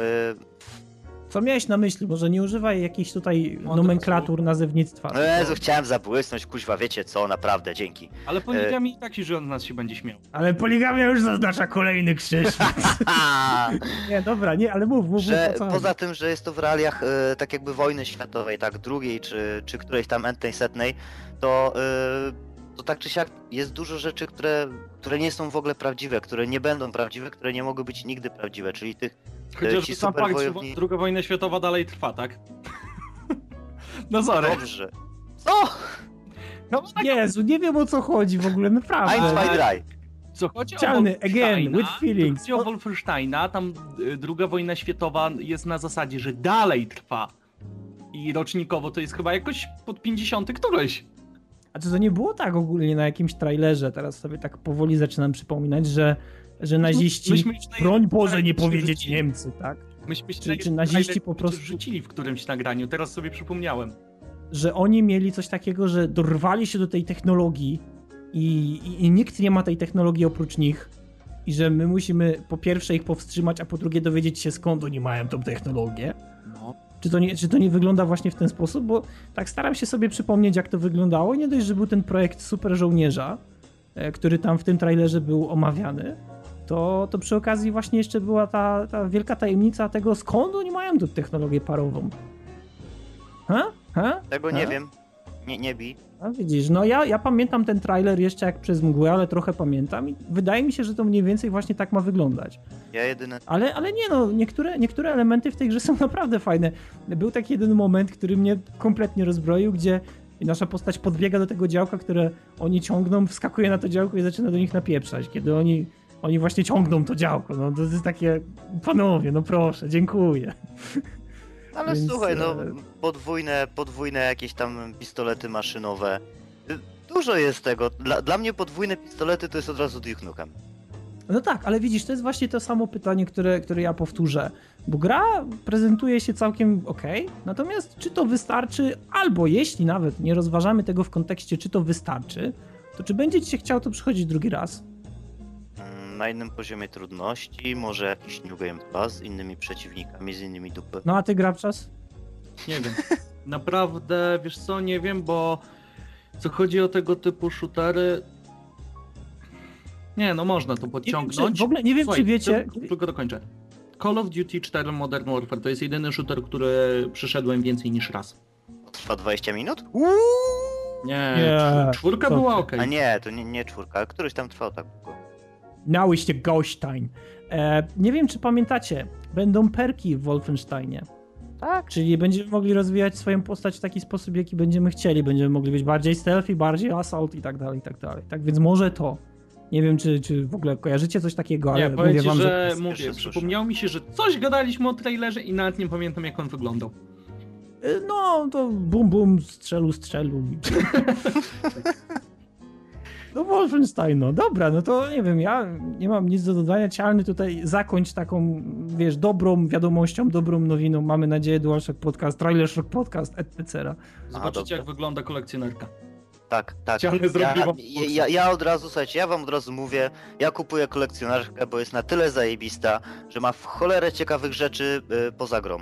Co miałeś na myśli? Może nie używaj jakichś tutaj nomenklatur nazewnictwa. no Jezu, chciałem zabłysnąć, kuźwa, wiecie co, naprawdę, dzięki. Ale poligami i tak, że on z nas się będzie śmiał. Ale poligamia już zaznacza kolejny krzyż. *laughs* *laughs* nie, dobra, nie, ale mów, mów, że mów poza tym, że jest to w realiach e, tak jakby wojny światowej, tak, drugiej czy, czy którejś tam entej setnej, to, e, to tak czy siak jest dużo rzeczy, które, które nie są w ogóle prawdziwe, które nie będą prawdziwe, które nie mogą być nigdy prawdziwe, czyli tych Chociaż ci sam fakt, że superwojowni- druga wojna światowa dalej trwa, tak? *laughs* No sorry. dobrze. Co? No tak Jezu, nie wiem o co chodzi w ogóle, I'm naprawdę. my dry. co chodzi o Chcialny, again, Wolfensteina, with feelings. chodzi o Wolfensteina, tam y, druga wojna światowa jest na zasadzie, że dalej trwa. I rocznikowo to jest chyba jakoś pod 50 któreś. A czy to nie było tak ogólnie na jakimś trailerze, teraz sobie tak powoli zaczynam przypominać, że, że naziści, Myśmy broń Boże nie powiedzieć. Niemcy, tak? Myśmy Czy- czy, czy naziści po prostu- rzucili w którymś nagraniu, teraz sobie przypomniałem. Że oni mieli coś takiego, że dorwali się do tej technologii i, i, i nikt nie ma tej technologii oprócz nich i że my musimy po pierwsze ich powstrzymać, a po drugie dowiedzieć się skąd oni mają tą technologię. No. Czy to, nie, czy to nie wygląda właśnie w ten sposób? Bo tak staram się sobie przypomnieć, jak to wyglądało. Nie dość, że był ten projekt Super Żołnierza, e, który tam w tym trailerze był omawiany, to, to przy okazji właśnie jeszcze była ta, ta wielka tajemnica tego, skąd oni mają tą technologię parową. Ha? Ha? Tego Ha? nie wiem. Nie, nie bi. A widzisz, no ja, ja pamiętam ten trailer jeszcze jak przez mgłę, ale trochę pamiętam i wydaje mi się, że to mniej więcej właśnie tak ma wyglądać. Ja jedyne. Ale, ale nie no, niektóre, niektóre elementy w tej grze są *laughs* naprawdę fajne. Był taki jeden moment, który mnie kompletnie rozbroił, gdzie nasza postać podbiega do tego działka, które oni ciągną, wskakuje na to działko i zaczyna do nich napieprzać, kiedy oni, oni właśnie ciągną to działko. No to jest takie, panowie, no proszę, dziękuję. Ale Więc, słuchaj, no e, podwójne, podwójne jakieś tam pistolety maszynowe. Dużo jest tego. Dla, dla mnie podwójne pistolety to jest od razu Duke Nukem. No tak, ale widzisz, to jest właśnie to samo pytanie, które, które ja powtórzę. Bo gra prezentuje się całkiem ok, natomiast czy to wystarczy, albo jeśli nawet nie rozważamy tego w kontekście, czy to wystarczy, to czy będzie ci się chciał to przychodzić drugi raz? Na innym poziomie trudności, może jakiś New Game Plus z innymi przeciwnikami, z innymi dupy. No a ty Grabczas? Nie wiem. Naprawdę, wiesz co, nie wiem, bo co chodzi o tego typu shootery... Nie, no można to podciągnąć. czy- w ogóle nie wiem, czy wiecie- Tylko, tylko dokończę. Call of Duty 4 Modern Warfare to jest jedyny shooter, który przeszedłem więcej niż raz. Trwa 20 minut? Nie, Nie, czw- czwórka co była ok. A nie, to nie, nie czwórka, ale któryś tam trwał tak długo. Nałyście Goldstein. E, nie wiem, czy pamiętacie, będą perki w Wolfensteinie. Tak. Czyli będziemy mogli rozwijać swoją postać w taki sposób, jaki będziemy chcieli. Będziemy mogli być bardziej stealthy, bardziej assault i tak dalej, i tak dalej. Tak więc może to. Nie wiem, czy, czy w ogóle kojarzycie coś takiego, nie, ale powiem mówię ci, wam, że, że... mówię, przypomniało mi się, że coś gadaliśmy o trailerze i nawet nie pamiętam jak on wyglądał. Y, No, to bum bum, strzelu, strzelu. *laughs* No Wolfenstein, no dobra, no to nie wiem, ja nie mam nic do dodania. Cialny tutaj zakończ taką, wiesz, dobrą wiadomością, dobrą nowiną. Mamy nadzieję DualShock Podcast, Trailer Shock Podcast, etc. Zobaczycie jak wygląda kolekcjonerka. Tak, tak. Ja, ja, ja, od razu, słuchajcie, ja wam od razu mówię, ja kupuję kolekcjonerkę, bo jest na tyle zajebista, że ma w cholerę ciekawych rzeczy y, poza grą.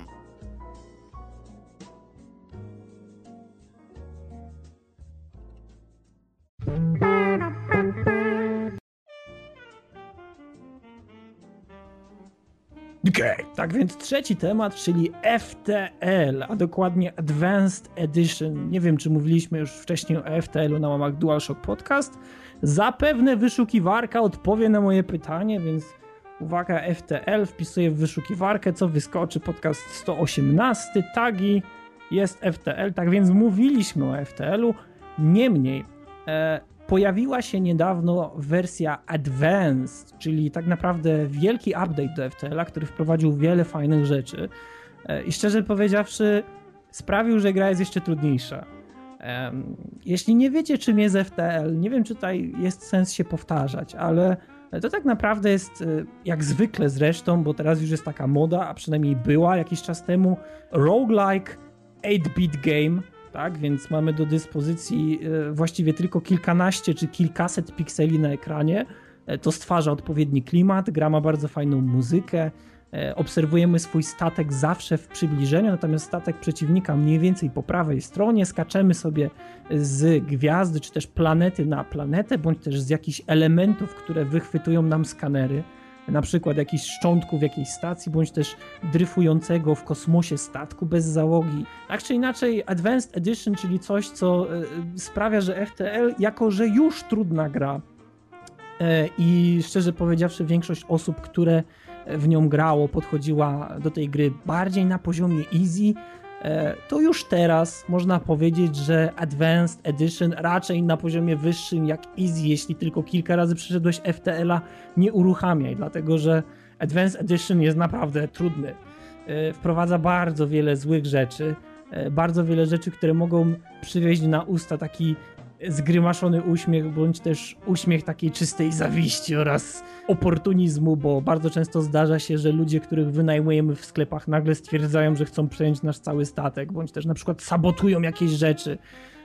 Tak więc trzeci temat, czyli FTL, a dokładnie Advanced Edition. Nie wiem, czy mówiliśmy już wcześniej o FTL-u na łamach DualShock Podcast. Zapewne wyszukiwarka odpowie na moje pytanie, więc uwaga, FTL, wpisuję w wyszukiwarkę, co wyskoczy, podcast 118, tagi, jest FTL, tak więc mówiliśmy o FTL-u. Niemniej, e, pojawiła się niedawno wersja Advanced, czyli tak naprawdę wielki update do FTL-a, który wprowadził wiele fajnych rzeczy. E, I szczerze powiedziawszy, sprawił, że gra jest jeszcze trudniejsza. Jeśli nie wiecie, czym jest FTL, nie wiem, czy tutaj jest sens się powtarzać, ale to tak naprawdę jest, e, jak zwykle zresztą, bo teraz już jest taka moda, a przynajmniej była jakiś czas temu, roguelike 8-bit game, tak? Więc mamy do dyspozycji e, właściwie tylko kilkanaście czy kilkaset pikseli na ekranie. E, To stwarza odpowiedni klimat, gra ma bardzo fajną muzykę. e, Obserwujemy swój statek zawsze w przybliżeniu, natomiast statek przeciwnika mniej więcej po prawej stronie. Skaczemy sobie z gwiazdy czy też planety na planetę, bądź też z jakichś elementów, które wychwytują nam skanery. Na przykład jakichś szczątków jakiejś stacji, bądź też dryfującego w kosmosie statku bez załogi. Tak czy inaczej, Advanced Edition, czyli coś, co e, sprawia, że FTL, jako że już trudna gra e, i szczerze powiedziawszy, większość osób, które w nią grało, podchodziła do tej gry bardziej na poziomie easy, e, to już teraz można powiedzieć, że Advanced Edition raczej na poziomie wyższym jak easy, jeśli tylko kilka razy przeszedłeś FTL-a, nie uruchamiaj, dlatego że Advanced Edition jest naprawdę trudny. E, Wprowadza bardzo wiele złych rzeczy, e, bardzo wiele rzeczy, które mogą przywieźć na usta taki zgrymaszony uśmiech, bądź też uśmiech takiej czystej zawiści oraz oportunizmu, bo bardzo często zdarza się, że ludzie, których wynajmujemy w sklepach, nagle stwierdzają, że chcą przejąć nasz cały statek, bądź też na przykład sabotują jakieś rzeczy.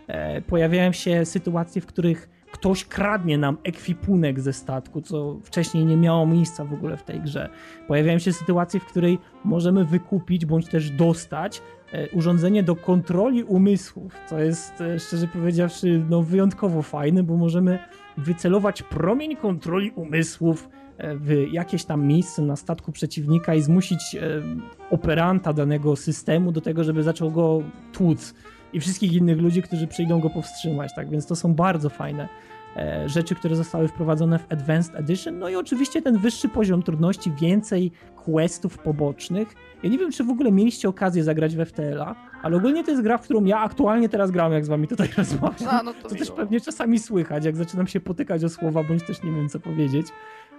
E, Pojawiają się sytuacje, w których ktoś kradnie nam ekwipunek ze statku, co wcześniej nie miało miejsca w ogóle w tej grze. Pojawiają się sytuacje, w której możemy wykupić bądź też dostać urządzenie do kontroli umysłów, co jest e, szczerze powiedziawszy no, wyjątkowo fajne, bo możemy wycelować promień kontroli umysłów e, w jakieś tam miejsce na statku przeciwnika i zmusić e, operanta danego systemu do tego, żeby zaczął go tłuc i wszystkich innych ludzi, którzy przyjdą go powstrzymać, tak więc to są bardzo fajne e, rzeczy, które zostały wprowadzone w Advanced Edition, no i oczywiście ten wyższy poziom trudności, więcej questów pobocznych. Ja nie wiem, czy w ogóle mieliście okazję zagrać w FTL-a, ale ogólnie to jest gra, w którą ja aktualnie teraz gram, jak z wami tutaj *laughs* rozmawiam. No, no to To też pewnie czasami słychać, jak zaczynam się potykać o słowa, bądź też nie wiem, co powiedzieć.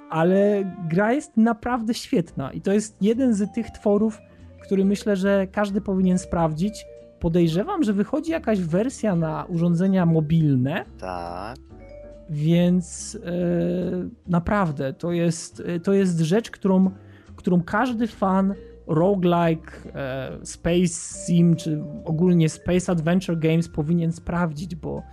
Ale gra jest naprawdę świetna i to jest jeden z tych tworów, który myślę, że każdy powinien sprawdzić. Podejrzewam, że wychodzi jakaś wersja na urządzenia mobilne, Tak. Więc e, naprawdę to jest, e, to jest rzecz, którą, którą każdy fan roguelike, e, Space Sim, czy ogólnie Space Adventure Games powinien sprawdzić, bo,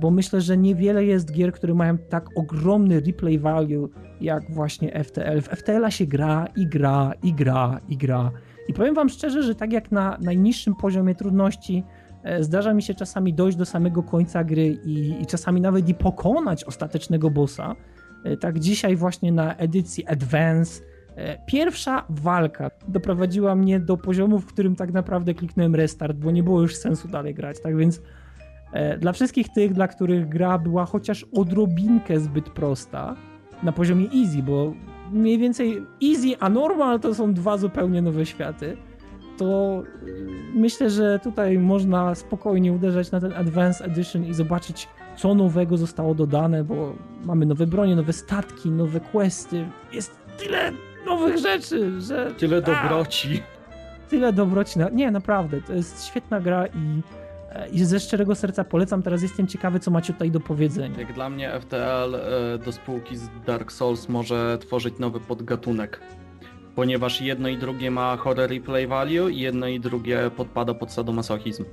bo myślę, że niewiele jest gier, które mają tak ogromny replay value jak właśnie FTL. W FTL-a się gra i gra i gra i gra. I powiem wam szczerze, że tak jak na najniższym poziomie trudności zdarza mi się czasami dojść do samego końca gry i, i czasami nawet i pokonać ostatecznego bossa, e, tak dzisiaj właśnie na edycji Advance e, pierwsza walka doprowadziła mnie do poziomu, w którym tak naprawdę kliknąłem restart, bo nie było już sensu dalej grać, tak więc e, dla wszystkich tych, dla których gra była chociaż odrobinkę zbyt prosta, na poziomie easy, bo mniej więcej easy a normal to są dwa zupełnie nowe światy, to y, myślę, że tutaj można spokojnie uderzać na ten Advanced Edition i zobaczyć co nowego zostało dodane, bo mamy nowe bronie, nowe statki, nowe questy. Jest tyle nowych rzeczy, że... Tyle dobroci. A, tyle dobroci. Nie, naprawdę, to jest świetna gra i i ze szczerego serca polecam. Teraz jestem ciekawy, co macie tutaj do powiedzenia. Jak dla mnie FTL e, do spółki z Dark Souls może tworzyć nowy podgatunek. Ponieważ jedno i drugie ma horror replay value i jedno i drugie podpada pod sadomasochizm.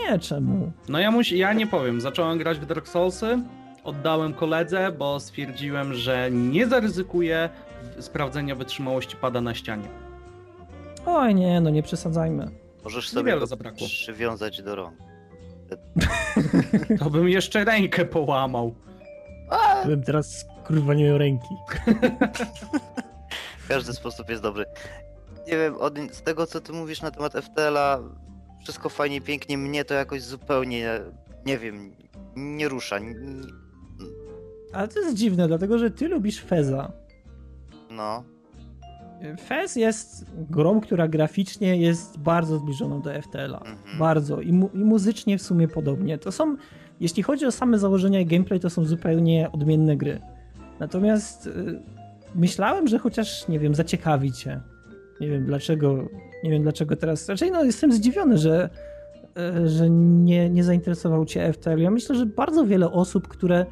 Nie, czemu? No ja, musi, ja nie powiem. Zacząłem grać w Dark Soulsy, oddałem koledze, bo stwierdziłem, że nie zaryzykuję sprawdzenia wytrzymałości pada na ścianie. Oj nie, no nie przesadzajmy. Możesz sobie go zabrakło. przywiązać do rąk. *laughs* To bym jeszcze rękę połamał. Bym teraz kurwa nie miał ręki. *laughs* Każdy sposób jest dobry. Nie wiem, od, z tego co ty mówisz na temat FTL-a, wszystko fajnie, pięknie, mnie to jakoś zupełnie, nie wiem, nie rusza. Nie... Ale to jest dziwne, dlatego że ty lubisz Feza. No. Fez jest grą, która graficznie jest bardzo zbliżoną do FTL-a. Mhm. Bardzo. I, mu i, muzycznie w sumie podobnie. To są, jeśli chodzi o same założenia i gameplay, to są zupełnie odmienne gry. Natomiast y, myślałem, że chociaż, nie wiem, zaciekawi cię. Nie wiem dlaczego, nie wiem dlaczego teraz. Raczej no, jestem zdziwiony, że, y, że nie, nie zainteresował cię FTL. Ja myślę, że bardzo wiele osób, które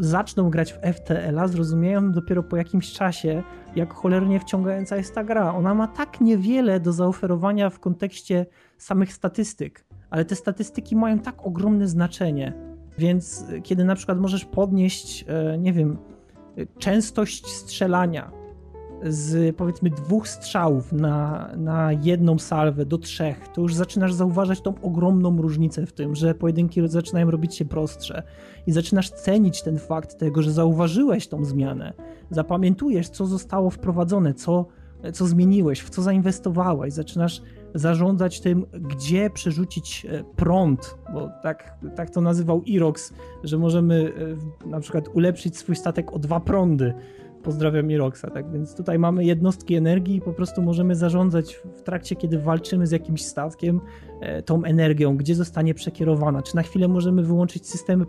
zaczną grać w FTL-a, zrozumieją dopiero po jakimś czasie, jak cholernie wciągająca jest ta gra. Ona ma tak niewiele do zaoferowania w kontekście samych statystyk, ale te statystyki mają tak ogromne znaczenie. Więc e, kiedy na przykład możesz podnieść, e, nie wiem, częstość strzelania z powiedzmy dwóch strzałów na, na jedną salwę do trzech, to już zaczynasz zauważać tą ogromną różnicę w tym, że pojedynki zaczynają robić się prostsze i zaczynasz cenić ten fakt tego, że zauważyłeś tą zmianę, zapamiętujesz, co zostało wprowadzone, co, co zmieniłeś, w co zainwestowałeś, zaczynasz zarządzać tym, gdzie przerzucić e, prąd, bo tak, tak to nazywał Irox, że możemy e, na przykład ulepszyć swój statek o dwa prądy pozdrawiam Iroxa, tak więc tutaj mamy jednostki energii i po prostu możemy zarządzać w trakcie, kiedy walczymy z jakimś statkiem, e, tą energią, gdzie zostanie przekierowana, czy na chwilę możemy wyłączyć systemy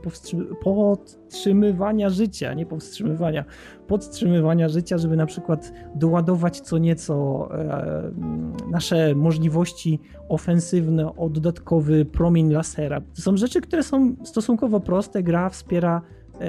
podtrzymywania życia, nie powstrzymywania, podtrzymywania życia, żeby na przykład doładować co nieco e, nasze możliwości ofensywne o dodatkowy promień lasera. To są rzeczy, które są stosunkowo proste, gra wspiera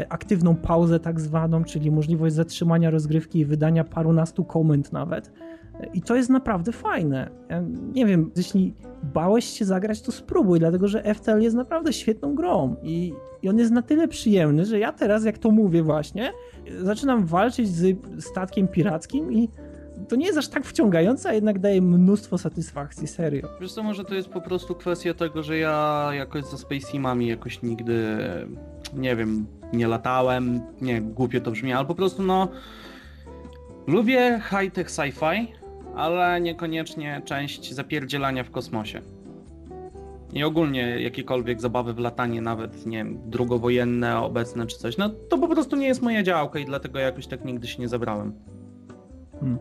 aktywną pauzę tak zwaną, czyli możliwość zatrzymania rozgrywki i wydania parunastu komend nawet. E, I to jest naprawdę fajne. Ja nie wiem, jeśli bałeś się zagrać, to spróbuj, dlatego że FTL jest naprawdę świetną grą i, i on jest na tyle przyjemny, że ja teraz, jak to mówię właśnie, zaczynam walczyć z statkiem pirackim i to nie jest aż tak wciągające, a jednak daje mnóstwo satysfakcji, serio. Wiesz co, może to jest po prostu kwestia tego, że ja jakoś ze Space Teamami jakoś nigdy, nie wiem, nie latałem, nie, głupio to brzmi, ale po prostu no lubię high-tech sci-fi, ale niekoniecznie część zapierdzielania w kosmosie. I ogólnie jakiekolwiek zabawy w latanie, nawet nie wiem, drugowojenne, obecne czy coś, no to po prostu nie jest moja działka i dlatego jakoś tak nigdy się nie zabrałem. Hmm.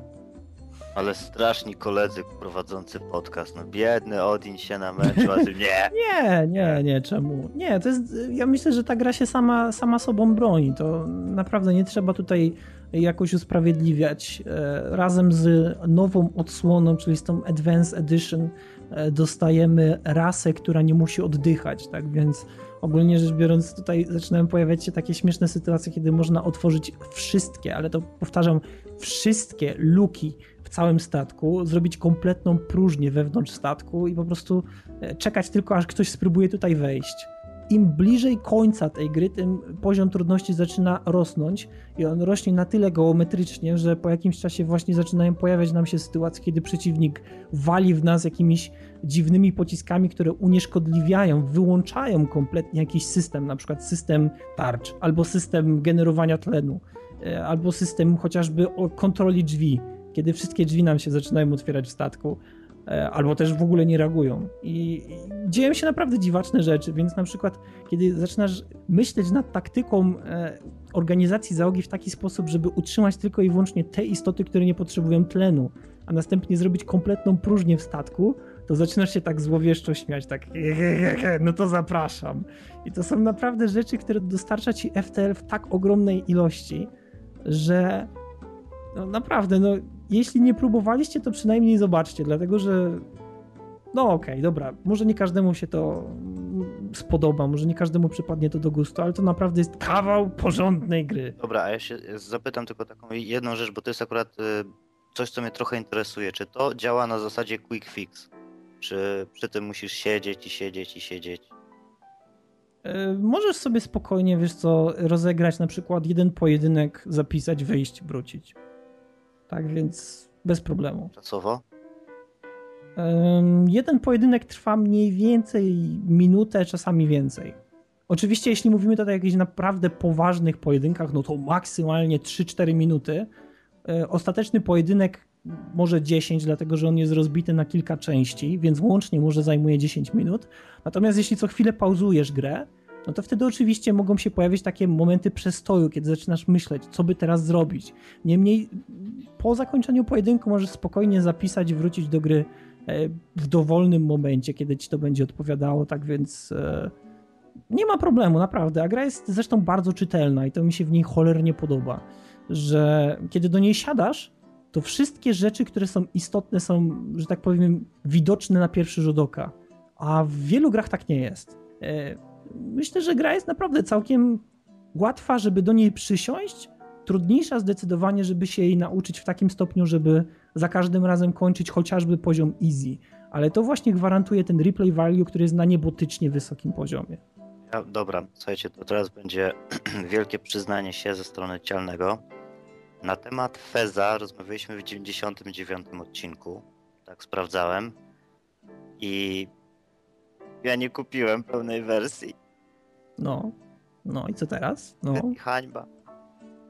Ale straszni koledzy prowadzący podcast, no biedny Odin się namęczył, a ty *laughs* nie. Nie, nie, nie, czemu? Nie, to jest, ja myślę, że ta gra się sama, sama sobą broni, to naprawdę nie trzeba tutaj jakoś usprawiedliwiać. E, razem z nową odsłoną, czyli z tą Advanced Edition e, dostajemy rasę, która nie musi oddychać, tak więc ogólnie rzecz biorąc tutaj zaczynają pojawiać się takie śmieszne sytuacje, kiedy można otworzyć wszystkie, ale to powtarzam, wszystkie luki całym statku, zrobić kompletną próżnię wewnątrz statku i po prostu e, czekać tylko, aż ktoś spróbuje tutaj wejść. Im bliżej końca tej gry, tym poziom trudności zaczyna rosnąć i on rośnie na tyle geometrycznie, że po jakimś czasie właśnie zaczynają pojawiać nam się sytuacje, kiedy przeciwnik wali w nas jakimiś dziwnymi pociskami, które unieszkodliwiają, wyłączają kompletnie jakiś system, na przykład system tarcz, albo system generowania tlenu, e, albo system chociażby kontroli drzwi kiedy wszystkie drzwi nam się zaczynają otwierać w statku, e, albo też w ogóle nie reagują. I dzieją się naprawdę dziwaczne rzeczy, więc na przykład, kiedy zaczynasz myśleć nad taktyką e, organizacji załogi w taki sposób, żeby utrzymać tylko i wyłącznie te istoty, które nie potrzebują tlenu, a następnie zrobić kompletną próżnię w statku, to zaczynasz się tak złowieszczo śmiać, tak no to zapraszam. I to są naprawdę rzeczy, które dostarcza ci FTL w tak ogromnej ilości, że no naprawdę, no jeśli nie próbowaliście, to przynajmniej zobaczcie, dlatego że no okej, okay, dobra, może nie każdemu się to spodoba, może nie każdemu przypadnie to do gustu, ale to naprawdę jest kawał porządnej gry. Dobra, a ja się zapytam tylko taką jedną rzecz, bo to jest akurat y, coś, co mnie trochę interesuje. Czy to działa na zasadzie quick fix? Czy przy tym musisz siedzieć i siedzieć i siedzieć? E, możesz sobie spokojnie, wiesz co, rozegrać na przykład jeden pojedynek, zapisać, wyjść, wrócić. Tak więc bez problemu. Czasowo? Jeden pojedynek trwa mniej więcej minutę, czasami więcej. Oczywiście, jeśli mówimy tutaj o jakichś naprawdę poważnych pojedynkach, no to maksymalnie 3-4 minuty. E, ostateczny pojedynek może 10, dlatego że on jest rozbity na kilka części, więc łącznie może zajmuje 10 minut. Natomiast jeśli co chwilę pauzujesz grę, no to wtedy oczywiście mogą się pojawić takie momenty przestoju, kiedy zaczynasz myśleć, co by teraz zrobić. Niemniej po zakończeniu pojedynku możesz spokojnie zapisać wrócić do gry e, w dowolnym momencie, kiedy ci to będzie odpowiadało, tak więc e, nie ma problemu, naprawdę. A gra jest zresztą bardzo czytelna i to mi się w niej cholernie podoba, że kiedy do niej siadasz, to wszystkie rzeczy, które są istotne, są, że tak powiem, widoczne na pierwszy rzut oka. A w wielu grach tak nie jest. Myślę, że gra jest naprawdę całkiem łatwa, żeby do niej przysiąść. Trudniejsza zdecydowanie, żeby się jej nauczyć w takim stopniu, żeby za każdym razem kończyć chociażby poziom easy. Ale to właśnie gwarantuje ten replay value, który jest na niebotycznie wysokim poziomie. Ja, dobra, słuchajcie, to teraz będzie *clears throat* wielkie przyznanie się ze strony cialnego. Na temat Feza rozmawialiśmy w 99 odcinku. Tak sprawdzałem. I ja nie kupiłem pełnej wersji. No, no i co teraz? No. Hańba.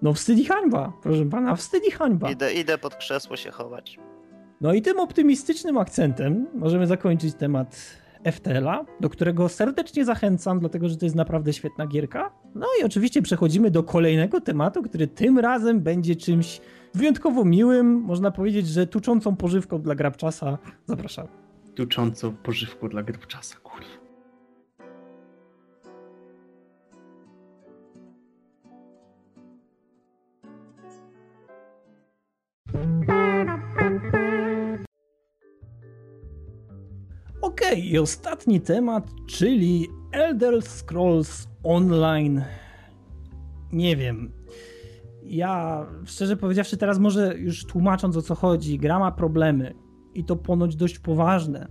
No wstyd i hańba, proszę pana, wstyd i hańba. Idę, idę pod krzesło się chować. No i tym optymistycznym akcentem możemy zakończyć temat FTL-a, do którego serdecznie zachęcam, dlatego że to jest naprawdę świetna gierka. No i oczywiście przechodzimy do kolejnego tematu, który tym razem będzie czymś wyjątkowo miłym, można powiedzieć, że tuczącą pożywką dla grabczasa. Zapraszam. Tuczącą pożywką dla grabczasa, kurwa. Okej, okay, i ostatni temat, czyli Elder Scrolls Online. Nie wiem. Ja, szczerze powiedziawszy, teraz może już tłumacząc o co chodzi, gra ma problemy i to ponoć dość poważne.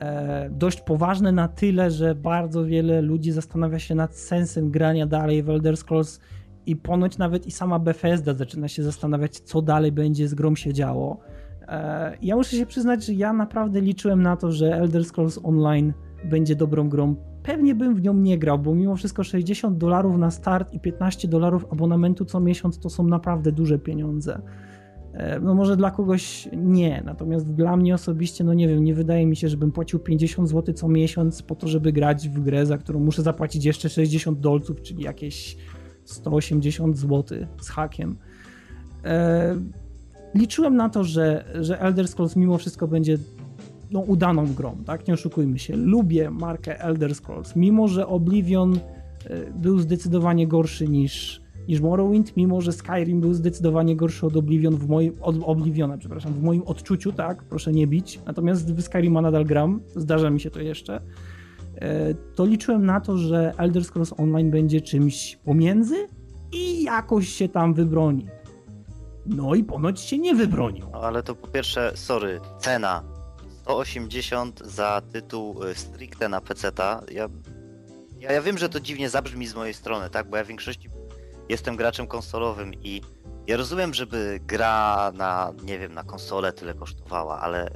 E, dość poważne na tyle, że bardzo wiele ludzi zastanawia się nad sensem grania dalej w Elder Scrolls i ponoć nawet i sama Bethesda zaczyna się zastanawiać, co dalej będzie z grą się działo. E, ja muszę się przyznać, że ja naprawdę liczyłem na to, że Elder Scrolls Online będzie dobrą grą. Pewnie bym w nią nie grał, bo mimo wszystko 60 dolarów na start i 15 dolarów abonamentu co miesiąc to są naprawdę duże pieniądze. E, no może dla kogoś nie, natomiast dla mnie osobiście, no nie wiem, nie wydaje mi się, żebym płacił 50 zł co miesiąc po to, żeby grać w grę, za którą muszę zapłacić jeszcze 60 dolców, czyli jakieś 180 zł z hakiem. E, liczyłem na to, że, że Elder Scrolls mimo wszystko będzie no, udaną grą, tak? Nie oszukujmy się. Lubię markę Elder Scrolls, mimo że Oblivion e, był zdecydowanie gorszy niż, niż Morrowind, mimo że Skyrim był zdecydowanie gorszy od Oblivion w moim, od Obliviona, przepraszam, w moim odczuciu, tak? Proszę nie bić. Natomiast w Skyrima nadal gram, zdarza mi się to jeszcze. E, to liczyłem na to, że Elder Scrolls Online będzie czymś pomiędzy i jakoś się tam wybroni. No i ponoć się nie wybronił. No, ale to po pierwsze, sorry, cena 180 za tytuł y, stricte na PC-ta. Ja, ja, ja wiem, że to dziwnie zabrzmi z mojej strony, tak? Bo ja w większości jestem graczem konsolowym i ja rozumiem, żeby gra na, nie wiem, na konsolę tyle kosztowała, ale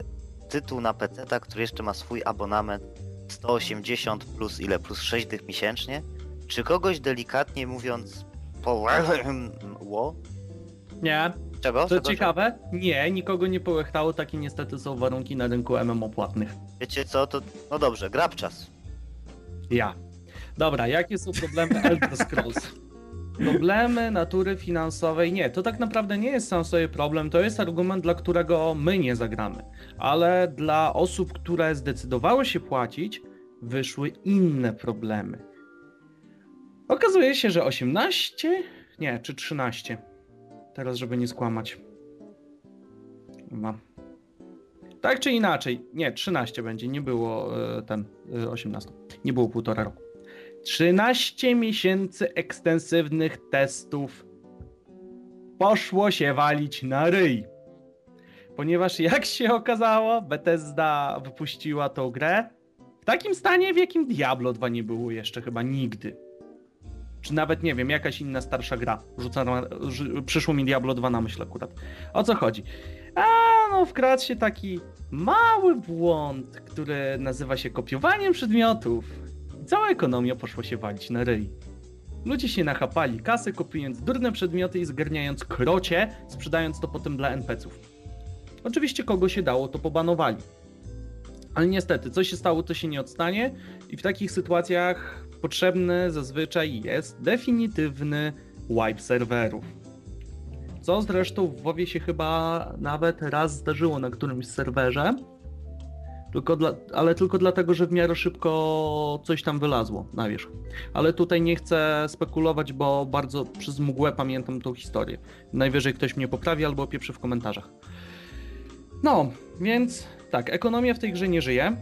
tytuł na PC, który jeszcze ma swój abonament 180 plus ile? Plus 6 dych miesięcznie? Czy kogoś delikatnie mówiąc po Nie. Czego? To Czego? ciekawe? Nie, nikogo nie połechtało, takie niestety są warunki na rynku MMO płatnych. Wiecie co, to no dobrze, grab czas. Ja. Dobra, jakie są problemy Elder Scrolls? *laughs* Problemy natury finansowej nie. To tak naprawdę nie jest sam sobie problem. To jest argument, dla którego my nie zagramy. Ale dla osób, które zdecydowały się płacić, wyszły inne problemy. Okazuje się, że 18? Nie, czy 13. Teraz, żeby nie skłamać. Chyba. Tak czy inaczej, nie, 13 będzie, nie było e, ten e, 18. Nie było półtora roku. 13 miesięcy ekstensywnych testów poszło się walić na ryj. Ponieważ jak się okazało, Bethesda wypuściła tą grę w takim stanie, w jakim Diablo 2 nie było jeszcze chyba nigdy. Czy nawet, nie wiem, jakaś inna starsza gra. Rzucana, rzu- przyszło mi Diablo 2 na myśl akurat. O co chodzi? A no, wkradł się taki mały błąd, który nazywa się kopiowaniem przedmiotów. Cała ekonomia poszła się walić na ryj. Ludzie się nachapali kasy, kupując durne przedmioty i zgarniając krocie, sprzedając to potem dla NPC-ów. Oczywiście kogo się dało, to pobanowali. Ale niestety, co się stało, to się nie odstanie i w takich sytuacjach potrzebny zazwyczaj jest definitywny wipe serwerów. Co zresztą w WoWie się chyba nawet raz zdarzyło na którymś serwerze. Tylko dla, ale tylko dlatego, że w miarę szybko coś tam wylazło na wierzch. Ale tutaj nie chcę spekulować, bo bardzo przez mgłę pamiętam tą historię. Najwyżej ktoś mnie poprawi albo opieprzy w komentarzach. No, więc tak, ekonomia w tej grze nie żyje.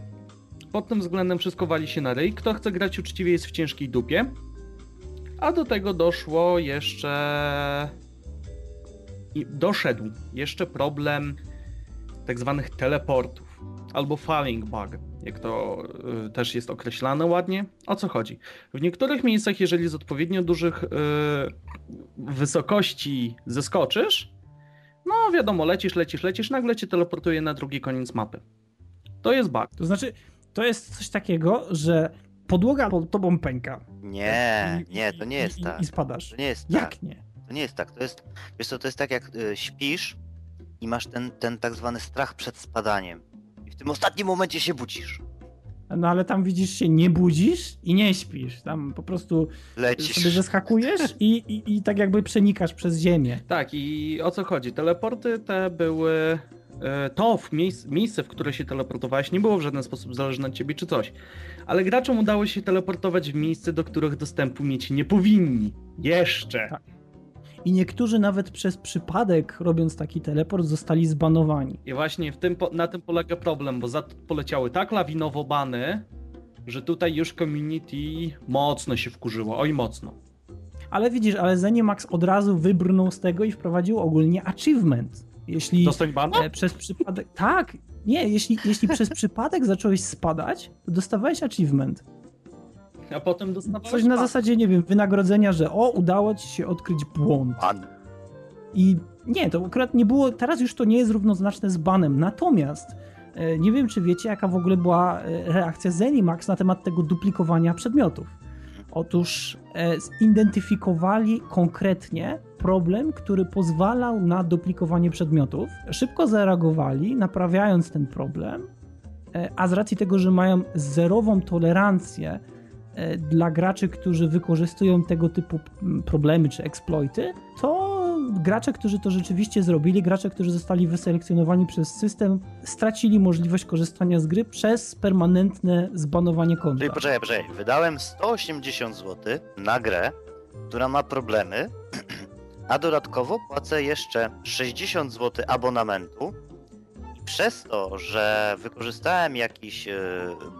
Pod tym względem wszystko wali się na ryj. Kto chce grać uczciwie jest w ciężkiej dupie. A do tego doszło jeszcze... I doszedł jeszcze problem tak zwanych teleportów albo falling bug, jak to y, też jest określane ładnie. O co chodzi? W niektórych miejscach, jeżeli z odpowiednio dużych y, wysokości zeskoczysz, no wiadomo, lecisz, lecisz, lecisz, nagle cię teleportuje na drugi koniec mapy. To jest bug. To znaczy, to jest coś takiego, że podłoga pod tobą pęka. Nie, I- nie, to nie jest i, tak. I spadasz. To nie jest tak. Jak nie? To nie jest tak. To jest, wiesz co, to jest tak jak y, śpisz i masz ten, ten tak zwany strach przed spadaniem. Tym ostatnim momencie się budzisz. No ale tam widzisz się, nie budzisz i nie śpisz. Tam po prostu Lecisz. sobie zeskakujesz i, i, i tak jakby przenikasz przez ziemię. Tak, i o co chodzi? Teleporty te były. e, To w miejsc, miejsce, w które się teleportowałeś, nie było w żaden sposób zależne od ciebie czy coś. Ale graczom udało się teleportować w miejsce, do których dostępu mieć nie powinni. Jeszcze. Tak. I niektórzy nawet przez przypadek, robiąc taki teleport, zostali zbanowani. I właśnie tym, na tym polega problem, bo za to poleciały tak lawinowo bany, że tutaj już community mocno się wkurzyło. Oj, mocno. Ale widzisz, ale Zenimax od razu wybrnął z tego i wprowadził ogólnie achievement. Jeśli Dostań bana? e, przez przypadek. Tak, nie, jeśli, jeśli przez przypadek zacząłeś spadać, to dostawałeś achievement. A potem dostawałeś Coś na zasadzie, nie wiem, wynagrodzenia, że o, udało ci się odkryć błąd. Pan. I nie, to akurat nie było, teraz już to nie jest równoznaczne z banem. Natomiast e, nie wiem, czy wiecie, jaka w ogóle była e, reakcja Zenimax na temat tego duplikowania przedmiotów. Otóż e, zidentyfikowali konkretnie problem, który pozwalał na duplikowanie przedmiotów. Szybko zareagowali, naprawiając ten problem, e, a z racji tego, że mają zerową tolerancję dla graczy, którzy wykorzystują tego typu problemy czy exploity, to gracze, którzy to rzeczywiście zrobili, gracze, którzy zostali wyselekcjonowani przez system, stracili możliwość korzystania z gry przez permanentne zbanowanie konta. Czyli poczekaj, poczekaj. Wydałem 180 zł na grę, która ma problemy, *clears throat* a dodatkowo płacę jeszcze 60 zł abonamentu. Przez to, że wykorzystałem jakiś e,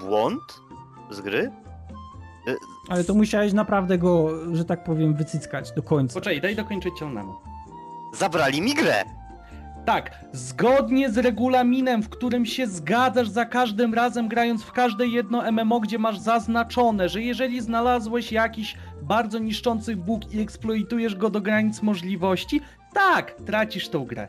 błąd z gry, Ale to musiałeś naprawdę go, że tak powiem, wycyckać do końca. Poczekaj, daj dokończyć ciągnemu. zabrali mi grę. Tak, zgodnie z regulaminem, w którym się zgadzasz za każdym razem, grając w każde jedno MMO, gdzie masz zaznaczone, że jeżeli znalazłeś jakiś bardzo niszczący bóg i eksploitujesz go do granic możliwości, tak, tracisz tą grę.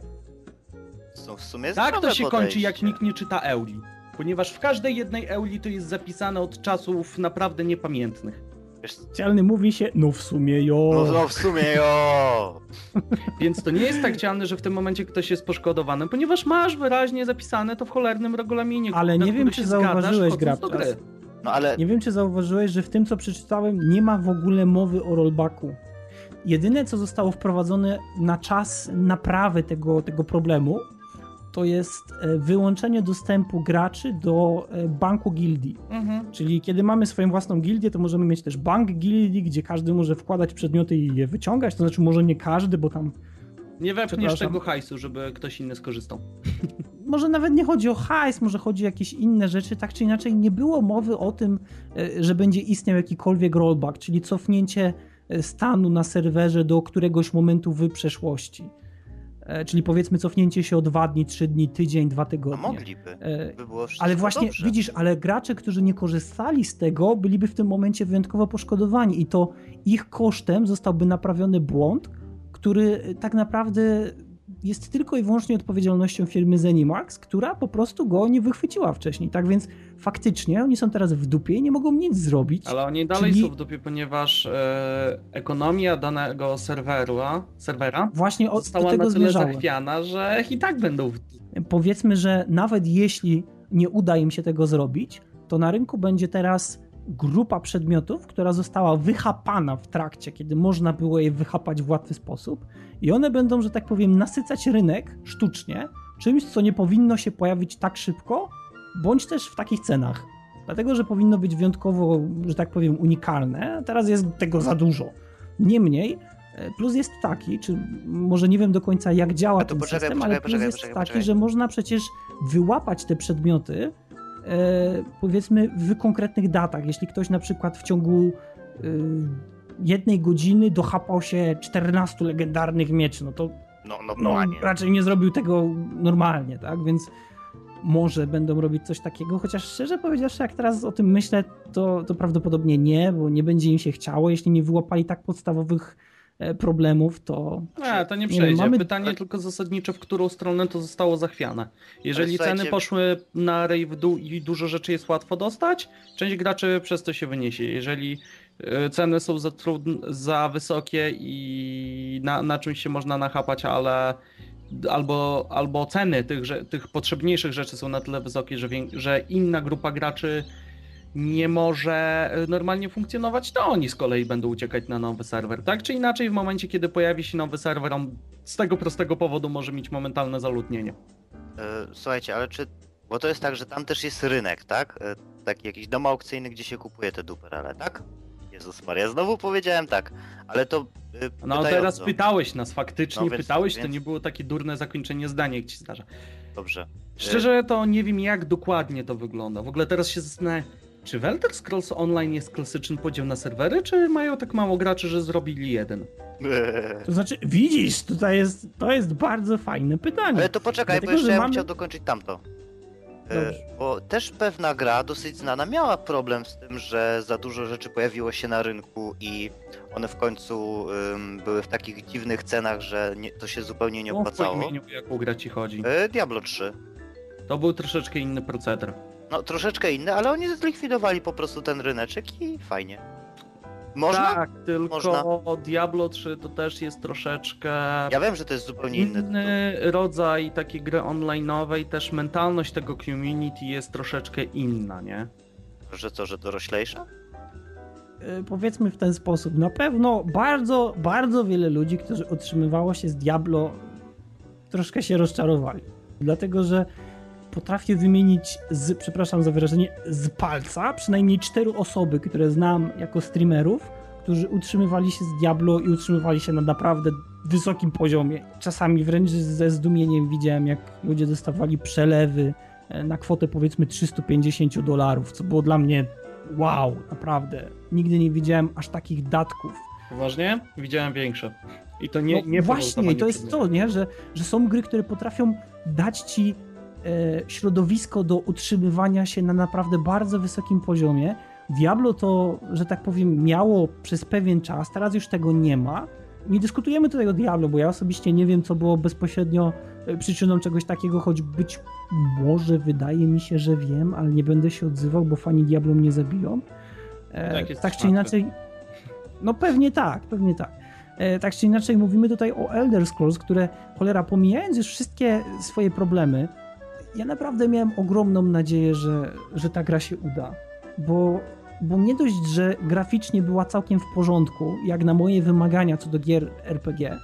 W sumie Tak to się kończy, jak podejście. nikt nie czyta Euli. Ponieważ w każdej jednej Euli to jest zapisane od czasów naprawdę niepamiętnych. Wiesz, Specjalny mówi się, no w sumie jo. no, no w sumie jo. *laughs* Więc to nie jest tak chciane, że w tym momencie ktoś jest poszkodowany, ponieważ masz wyraźnie zapisane to w cholernym regulaminie. Ale nie wiem, czy zauważyłeś, Grabczas. No ale Nie wiem, czy zauważyłeś, że w tym, co przeczytałem, nie ma w ogóle mowy o rollbacku. Jedyne, co zostało wprowadzone na czas naprawy tego, tego problemu, to jest e, wyłączenie dostępu graczy do e, banku gildii. Mhm. Czyli kiedy mamy swoją własną gildię, to możemy mieć też bank gildii, gdzie każdy może wkładać przedmioty i je wyciągać. To znaczy, może nie każdy, bo tam. Nie wepchniesz tego hajsu, żeby ktoś inny skorzystał. *laughs* Może nawet nie chodzi o hajs, może chodzi o jakieś inne rzeczy. Tak czy inaczej, nie było mowy o tym, e, że będzie istniał jakikolwiek rollback, czyli cofnięcie stanu na serwerze do któregoś momentu w przeszłości. E, czyli powiedzmy cofnięcie się o dwa dni, trzy dni, tydzień, dwa tygodnie. A mogliby. E, by było ale właśnie dobrze. widzisz, ale gracze, którzy nie korzystali z tego, byliby w tym momencie wyjątkowo poszkodowani i to ich kosztem zostałby naprawiony błąd, który tak naprawdę jest tylko i wyłącznie odpowiedzialnością firmy Zenimax, która po prostu go nie wychwyciła wcześniej. Tak więc faktycznie oni są teraz w dupie i nie mogą nic zrobić. Ale oni dalej czyli... są w dupie, ponieważ e, ekonomia danego serwera, serwera Właśnie o, została do tego na tyle zachwiana, że i tak będą w... Powiedzmy, że nawet jeśli nie uda im się tego zrobić, to na rynku będzie teraz grupa przedmiotów, która została wychapana w trakcie, kiedy można było je wychapać w łatwy sposób i one będą, że tak powiem, nasycać rynek sztucznie czymś, co nie powinno się pojawić tak szybko, bądź też w takich cenach. Dlatego, że powinno być wyjątkowo, że tak powiem, unikalne, a teraz jest tego za dużo. Niemniej, e, plus jest taki, czy może nie wiem do końca jak działa ten poczekaj, system, poczekaj, ale plus poczekaj, jest taki, że można przecież wyłapać te przedmioty, powiedzmy w konkretnych datach. Jeśli ktoś na przykład w ciągu e, jednej godziny dochapał się 14 legendarnych mieczy, no to no, no, no, raczej nie zrobił tego normalnie, tak? Więc może będą robić coś takiego, chociaż szczerze powiedziawszy, jak teraz o tym myślę, to, to prawdopodobnie nie, bo nie będzie im się chciało, jeśli nie wyłapali tak podstawowych e, problemów, to... Nie, to nie przejdzie. Nie, mamy... Pytanie tylko zasadnicze, w którą stronę to zostało zachwiane. Jeżeli ceny poszły na rej w dół i dużo rzeczy jest łatwo dostać, część graczy przez to się wyniesie. Jeżeli e, ceny są za, trudne, za wysokie i na, na czymś się można nachapać, ale albo, albo ceny tych, tych potrzebniejszych rzeczy są na tyle wysokie, że, że inna grupa graczy nie może e, normalnie funkcjonować, to oni z kolei będą uciekać na nowy serwer. Tak czy inaczej, w momencie, kiedy pojawi się nowy serwer, on z tego prostego powodu może mieć momentalne zaludnienie. E, słuchajcie, ale czy. Bo to jest tak, że tam też jest rynek, tak? E, taki jakiś dom aukcyjny, gdzie się kupuje te duperele, tak? Jezus Maria, znowu powiedziałem tak, ale to. Yy, no teraz pytałeś nas faktycznie, no, więc, pytałeś, więc... to nie było takie durne zakończenie zdania, jak ci zdarza. Dobrze. Szczerze to nie wiem jak dokładnie to wygląda. W ogóle teraz się zastanawiam, czy w Elder Scrolls Online jest klasyczny podział na serwery, czy mają tak mało graczy, że zrobili jeden? To znaczy, widzisz, tutaj jest, to jest bardzo fajne pytanie. Ale to poczekaj, Dlatego, bo jeszcze ja mamy... chciał dokończyć tamto. E, bo też pewna gra dosyć znana miała problem z tym, że za dużo rzeczy pojawiło się na rynku i one w końcu um, były w takich dziwnych cenach, że nie, to się zupełnie nie opłacało. O imieniu, jaką gra ci chodzi? E, Diablo 3. To był troszeczkę inny proceder. No troszeczkę inny, ale oni zlikwidowali po prostu ten ryneczek i fajnie. Można? Tak, tylko Można. Diablo 3 to też jest troszeczkę. Ja wiem, że to jest zupełnie inny. Inny rodzaj takiej gry online'owej, też mentalność tego community jest troszeczkę inna, nie? Że co, że doroślejsza? Yy, powiedzmy w ten sposób. Na pewno bardzo, bardzo wiele ludzi, którzy utrzymywało się z Diablo, troszkę się rozczarowali. Dlatego, że potrafię wymienić z, przepraszam za wyrażenie, z palca przynajmniej cztery osoby, które znam jako streamerów, którzy utrzymywali się z Diablo i utrzymywali się na naprawdę wysokim poziomie. Czasami wręcz ze zdumieniem widziałem, jak ludzie dostawali przelewy e, na kwotę powiedzmy 350 dolarów, co było dla mnie wow, naprawdę. Nigdy nie widziałem aż takich datków. Poważnie? Widziałem większe. I to nie, no, nie Właśnie, to jest to, nie? Że, że są gry, które potrafią dać ci środowisko do utrzymywania się na naprawdę bardzo wysokim poziomie. Diablo to, że tak powiem, miało przez pewien czas, teraz już tego nie ma. Nie dyskutujemy tutaj o Diablo, bo ja osobiście nie wiem, co było bezpośrednio e, przyczyną czegoś takiego, choć być może wydaje mi się, że wiem, ale nie będę się odzywał, bo fani Diablo mnie zabiją. E, tak, tak czy inaczej. No pewnie tak, pewnie tak. E, tak czy inaczej mówimy tutaj o Elder Scrolls, które cholera, pomijając już wszystkie swoje problemy, ja naprawdę miałem ogromną nadzieję, że, że ta gra się uda, bo bo nie dość, że graficznie była całkiem w porządku, jak na moje wymagania co do gier RPG,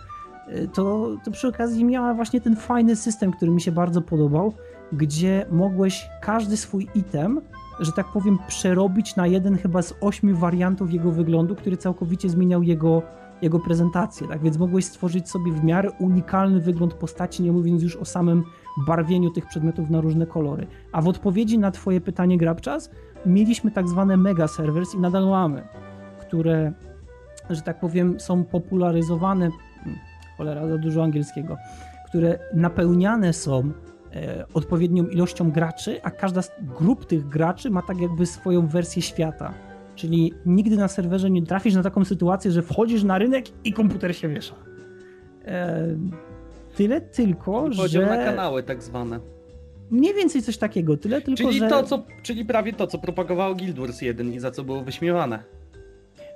y, to, to przy okazji miała właśnie ten fajny system, który mi się bardzo podobał, gdzie mogłeś każdy swój item, że tak powiem, przerobić na jeden chyba z ośmiu wariantów jego wyglądu, który całkowicie zmieniał jego, jego prezentację. Tak więc mogłeś stworzyć sobie w miarę unikalny wygląd postaci, nie mówiąc już o samym barwieniu tych przedmiotów na różne kolory. A w odpowiedzi na Twoje pytanie, Grabczas, mieliśmy tak zwane mega servers i nadal mamy, które, że tak powiem, są popularyzowane. Hmm, cholera, za dużo angielskiego. Które napełniane są e, odpowiednią ilością graczy, a każda z grup tych graczy ma tak jakby swoją wersję świata. Czyli nigdy na serwerze nie trafisz na taką sytuację, że wchodzisz na rynek i komputer się wiesza. Tyle tylko, Podział że... na kanały tak zwane. Mniej więcej coś takiego, tyle tylko, Czyli, że... to, co, czyli prawie to, co propagowało Guild Wars 1 i za co było wyśmiewane.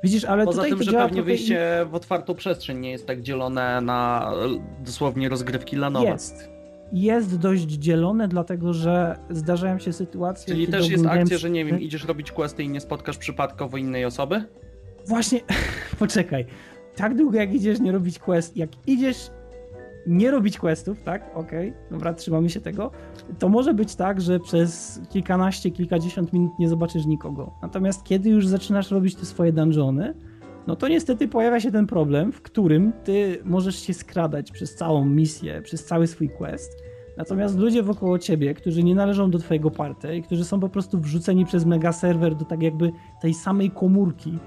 Widzisz, ale Poza tym, że pewnie wyjście w otwartą przestrzeń nie jest tak dzielone na e, dosłownie rozgrywki lanowe. Jest. Jest dość dzielone, dlatego że zdarzają się sytuacje. Czyli też jest akcja, że nie wiem, filmy- idziesz robić questy i nie spotkasz przypadkowo innej osoby? Właśnie, *laughs* poczekaj. Tak długo jak idziesz nie robić quest, jak idziesz nie robić questów, tak? Okej, dobra, trzymamy się tego. To może być tak, że przez kilkanaście, kilkadziesiąt minut nie zobaczysz nikogo. Natomiast kiedy już zaczynasz robić te swoje dungeony, no to niestety pojawia się ten problem, w którym ty możesz się skradać przez całą misję, przez cały swój quest. Natomiast ludzie wokoło ciebie, którzy nie należą do twojego party i którzy są po prostu wrzuceni przez mega serwer do tak jakby tej samej komórki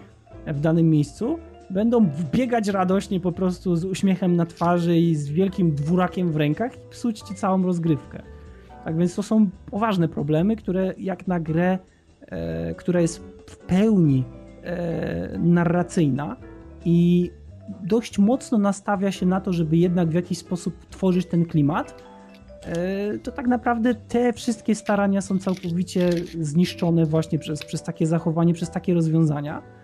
w danym miejscu, będą wbiegać radośnie po prostu z uśmiechem na twarzy i z wielkim dwurakiem w rękach i psuć ci całą rozgrywkę. Tak więc to są poważne problemy, które jak na grę, e, która jest w pełni e, narracyjna i dość mocno nastawia się na to, żeby jednak w jakiś sposób tworzyć ten klimat, e, to tak naprawdę te wszystkie starania są całkowicie zniszczone właśnie przez, przez takie zachowanie, przez takie rozwiązania.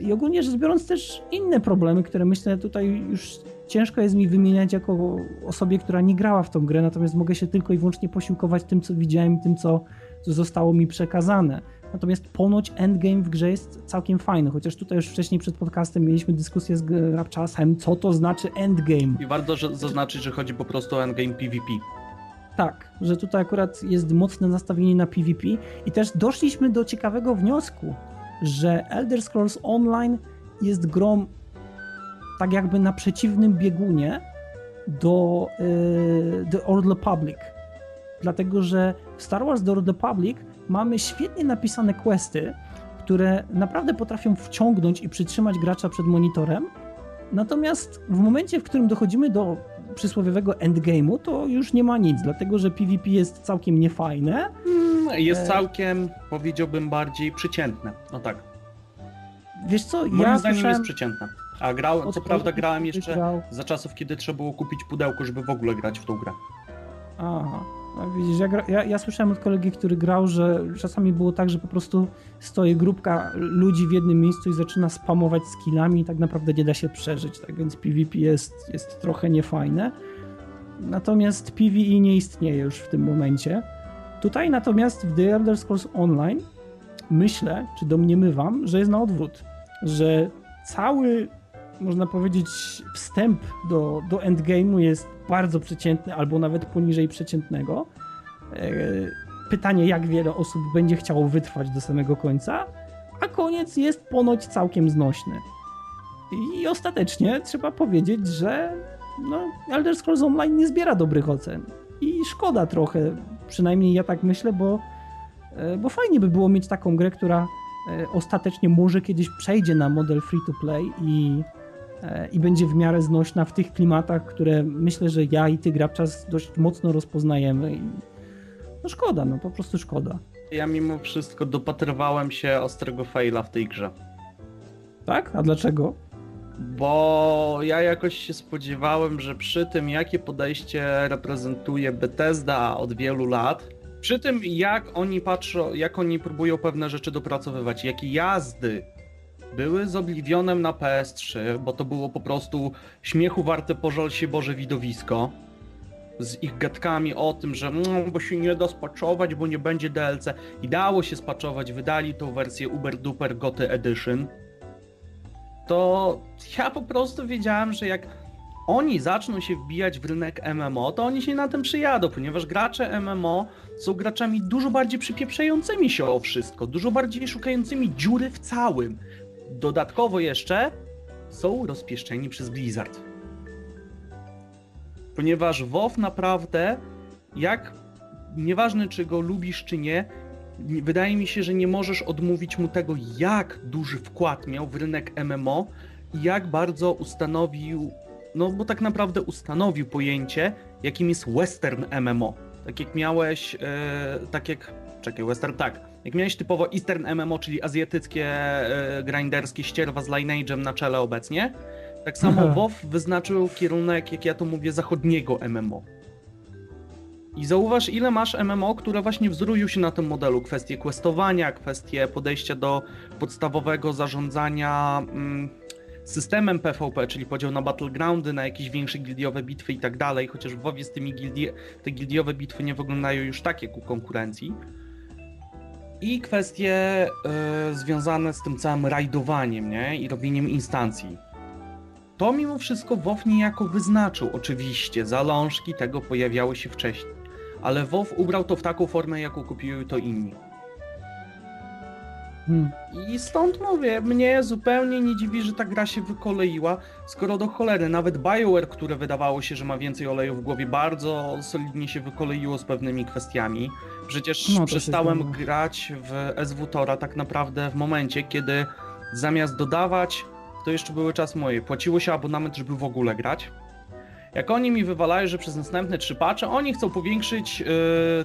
I ogólnie rzecz biorąc też inne problemy, które myślę tutaj już ciężko jest mi wymieniać jako osobie, która nie grała w tą grę, natomiast mogę się tylko i wyłącznie posiłkować tym, co widziałem, tym, co, co zostało mi przekazane. Natomiast ponoć endgame w grze jest całkiem fajny, chociaż tutaj już wcześniej przed podcastem mieliśmy dyskusję z Rapczasem, co to znaczy endgame. I warto że, zaznaczyć, że chodzi po prostu o endgame PvP. Tak, że tutaj akurat jest mocne nastawienie na PvP i też doszliśmy do ciekawego wniosku, że Elder Scrolls Online jest grą tak jakby na przeciwnym biegunie do yy, The Old Republic. Dlatego, że w Star Wars The Old Republic mamy świetnie napisane questy, które naprawdę potrafią wciągnąć i przytrzymać gracza przed monitorem. Natomiast w momencie, w którym dochodzimy do przysłowiowego endgame'u, to już nie ma nic, dlatego że PvP jest całkiem niefajne. Jest E. całkiem, powiedziałbym, bardziej przeciętne. No tak. Wiesz co, Moim ja zdaniem słyszałem... jest przeciętna. A grałem, od co prawda grałem jeszcze grał- za czasów, kiedy trzeba było kupić pudełko, żeby w ogóle grać w tą grę. Aha. No widzisz, ja, gra, ja, ja słyszałem od kolegi, który grał, że czasami było tak, że po prostu stoi grupka ludzi w jednym miejscu i zaczyna spamować skillami i tak naprawdę nie da się przeżyć, tak więc PvP jest, jest trochę niefajne. Natomiast PvE nie istnieje już w tym momencie. Tutaj natomiast w The Elder Scrolls Online myślę, czy domniemywam, że jest na odwrót, że cały, można powiedzieć, wstęp do, do endgame'u jest bardzo przeciętny, albo nawet poniżej przeciętnego. E, Pytanie, jak wiele osób będzie chciało wytrwać do samego końca, a koniec jest ponoć całkiem znośny. I ostatecznie trzeba powiedzieć, że no, Elder Scrolls Online nie zbiera dobrych ocen. I szkoda trochę, przynajmniej ja tak myślę, bo, e, bo fajnie by było mieć taką grę, która e, ostatecznie może kiedyś przejdzie na model free to play i, i będzie w miarę znośna w tych klimatach, które myślę, że ja i ty Grabczas dość mocno rozpoznajemy. I, no szkoda, no po prostu szkoda. Ja mimo wszystko dopatrywałem się ostrego faila w tej grze. Tak? A dlaczego? Bo ja jakoś się spodziewałem, że przy tym, jakie podejście reprezentuje Bethesda od wielu lat, przy tym, jak oni patrzą, jak oni próbują pewne rzeczy dopracowywać, jakie jazdy były z Oblivionem na PS3, bo to było po prostu śmiechu warte pożal się Boże widowisko. z ich gadkami o tym, że mm, bo się nie da spaczować, bo nie będzie DLC. I dało się spaczować, wydali tą wersję Uber Duper Goty Edition. To ja po prostu wiedziałem, że jak oni zaczną się wbijać w rynek MMO, to oni się na tym przyjadą, ponieważ gracze MMO są graczami dużo bardziej przypieprzającymi się o wszystko, dużo bardziej szukającymi dziury w całym. Dodatkowo jeszcze są rozpieszczeni przez Blizzard. Ponieważ WoW naprawdę, jak nieważne czy go lubisz czy nie, wydaje mi się, że nie możesz odmówić mu tego, jak duży wkład miał w rynek MMO i jak bardzo ustanowił, no bo tak naprawdę ustanowił pojęcie, jakim jest western MMO. Tak jak miałeś, e, tak jak, czekaj, western, tak, jak miałeś typowo eastern MMO, czyli azjatyckie, e, grinderskie ścierwa z Lineage'em na czele obecnie, tak samo WoW wyznaczył kierunek, jak ja to mówię, zachodniego MMO. I zauważ, ile masz MMO, które właśnie wzrują się na tym modelu. Kwestie questowania, kwestie podejścia do podstawowego zarządzania mm, systemem PvP, czyli podział na battlegroundy, na jakieś większe gildiowe bitwy i tak dalej, chociaż w WoWie z tymi gildi te gildiowe bitwy nie wyglądają już tak jak u konkurencji. I kwestie y, związane z tym całym rajdowaniem, nie? I robieniem instancji. To mimo wszystko WoW niejako wyznaczył. Oczywiście, zalążki tego pojawiały się wcześniej. Ale WoW ubrał to w taką formę, jaką kupiły to inni. Hmm. I stąd mówię, mnie zupełnie nie dziwi, że ta gra się wykoleiła, skoro do cholery nawet BioWare, które wydawało się, że ma więcej oleju w głowie, bardzo solidnie się wykoleiło z pewnymi kwestiami. Przecież No, przestałem grać w SWTORa tak naprawdę w momencie, kiedy zamiast dodawać, to jeszcze były czas moje, płaciło się abonament, żeby w ogóle grać. Jak oni mi wywalają, że przez następne trzy patche oni chcą powiększyć yy,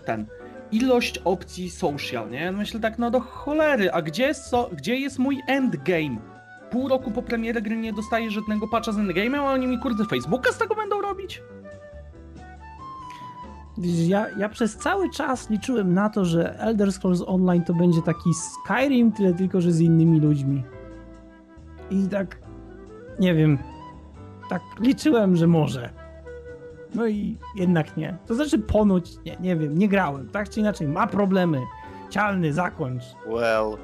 ten ilość opcji social, nie? Myślę tak, no do cholery, a gdzie, so, gdzie jest mój endgame? Pół roku po premierze gry nie dostaję żadnego patcha z endgame'em, a oni mi kurde Facebooka z tego będą robić? Ja, ja przez cały czas liczyłem na to, że Elder Scrolls Online to będzie taki Skyrim, tyle tylko, że z innymi ludźmi. I tak, nie wiem, tak liczyłem, że może. No i jednak nie. To znaczy ponoć, nie, nie wiem, nie grałem, tak czy inaczej, ma problemy. Cialny, zakończ. Well,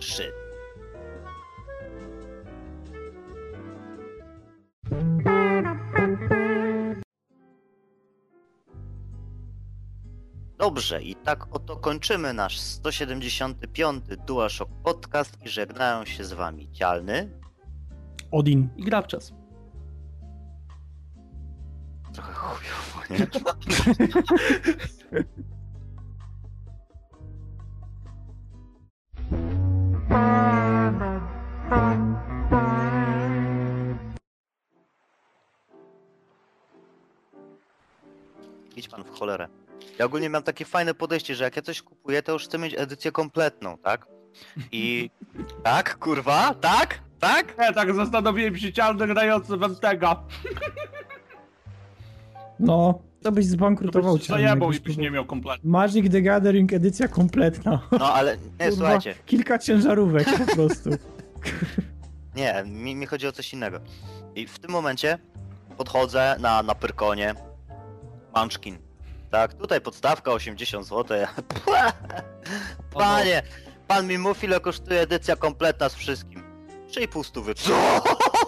shit. Dobrze, i tak oto kończymy nasz 175. DualShock Podcast i żegnają się z wami Cialny, Odin. I gra w czas. Trochę chujowo, nie? *laughs* Idź pan w cholerę. Ja ogólnie mam takie fajne podejście, że jak ja coś kupuję, to już chcę mieć edycję kompletną, tak? I... *laughs* Tak, kurwa? Tak? Tak? Ja tak zastanowiłem się cialny grający w Entega. *laughs* No, to byś zbankrutował cialny. jakbyś próbował. miał kompletnie. Magic the Gathering edycja kompletna. No ale, nie, Kurwa, słuchajcie. Kilka ciężarówek po prostu. *laughs* Nie, mi, mi chodzi o coś innego. I w tym momencie podchodzę na, na Pyrkonie. Munchkin. Tak, tutaj podstawka 80 zł. *laughs* Panie, pan mi mów ile kosztuje edycja kompletna z wszystkim. 3,5 stówy. Co?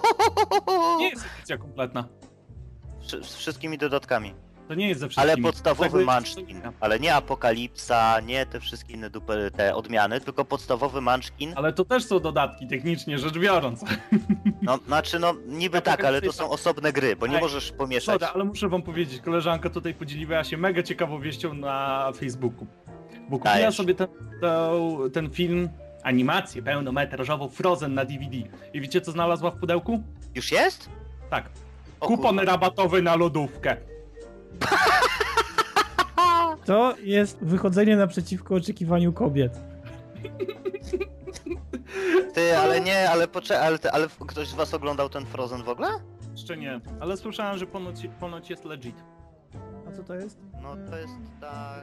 *laughs* Nie jest edycja kompletna. Z wszystkimi dodatkami. To nie jest ze Ale wszystkimi. podstawowy Tego jest- Munchkin. Ale nie Apokalipsa, nie te wszystkie inne duper, te odmiany, tylko podstawowy Munchkin. Ale to też są dodatki, technicznie rzecz biorąc. No, znaczy no niby tak, ale to są osobne gry, bo nie Ej, możesz pomieszać. Dobra, ale muszę wam powiedzieć, koleżanka tutaj podzieliła się mega ciekawą wieścią na Facebooku. Bo kupiła Dajesz. sobie ten, ten, ten film, animację pełnometrażową Frozen na DVD. I wiecie co znalazła w pudełku? Już jest? Tak, O kupon kurwa. rabatowy na lodówkę. *laughs* To jest wychodzenie naprzeciwko oczekiwaniu kobiet. Ty, ale nie, ale poczekaj, ale, ty, ale ktoś z was oglądał ten Frozen w ogóle? Jeszcze nie, ale słyszałem, że ponoć, ponoć jest legit. A co to jest? No to jest ta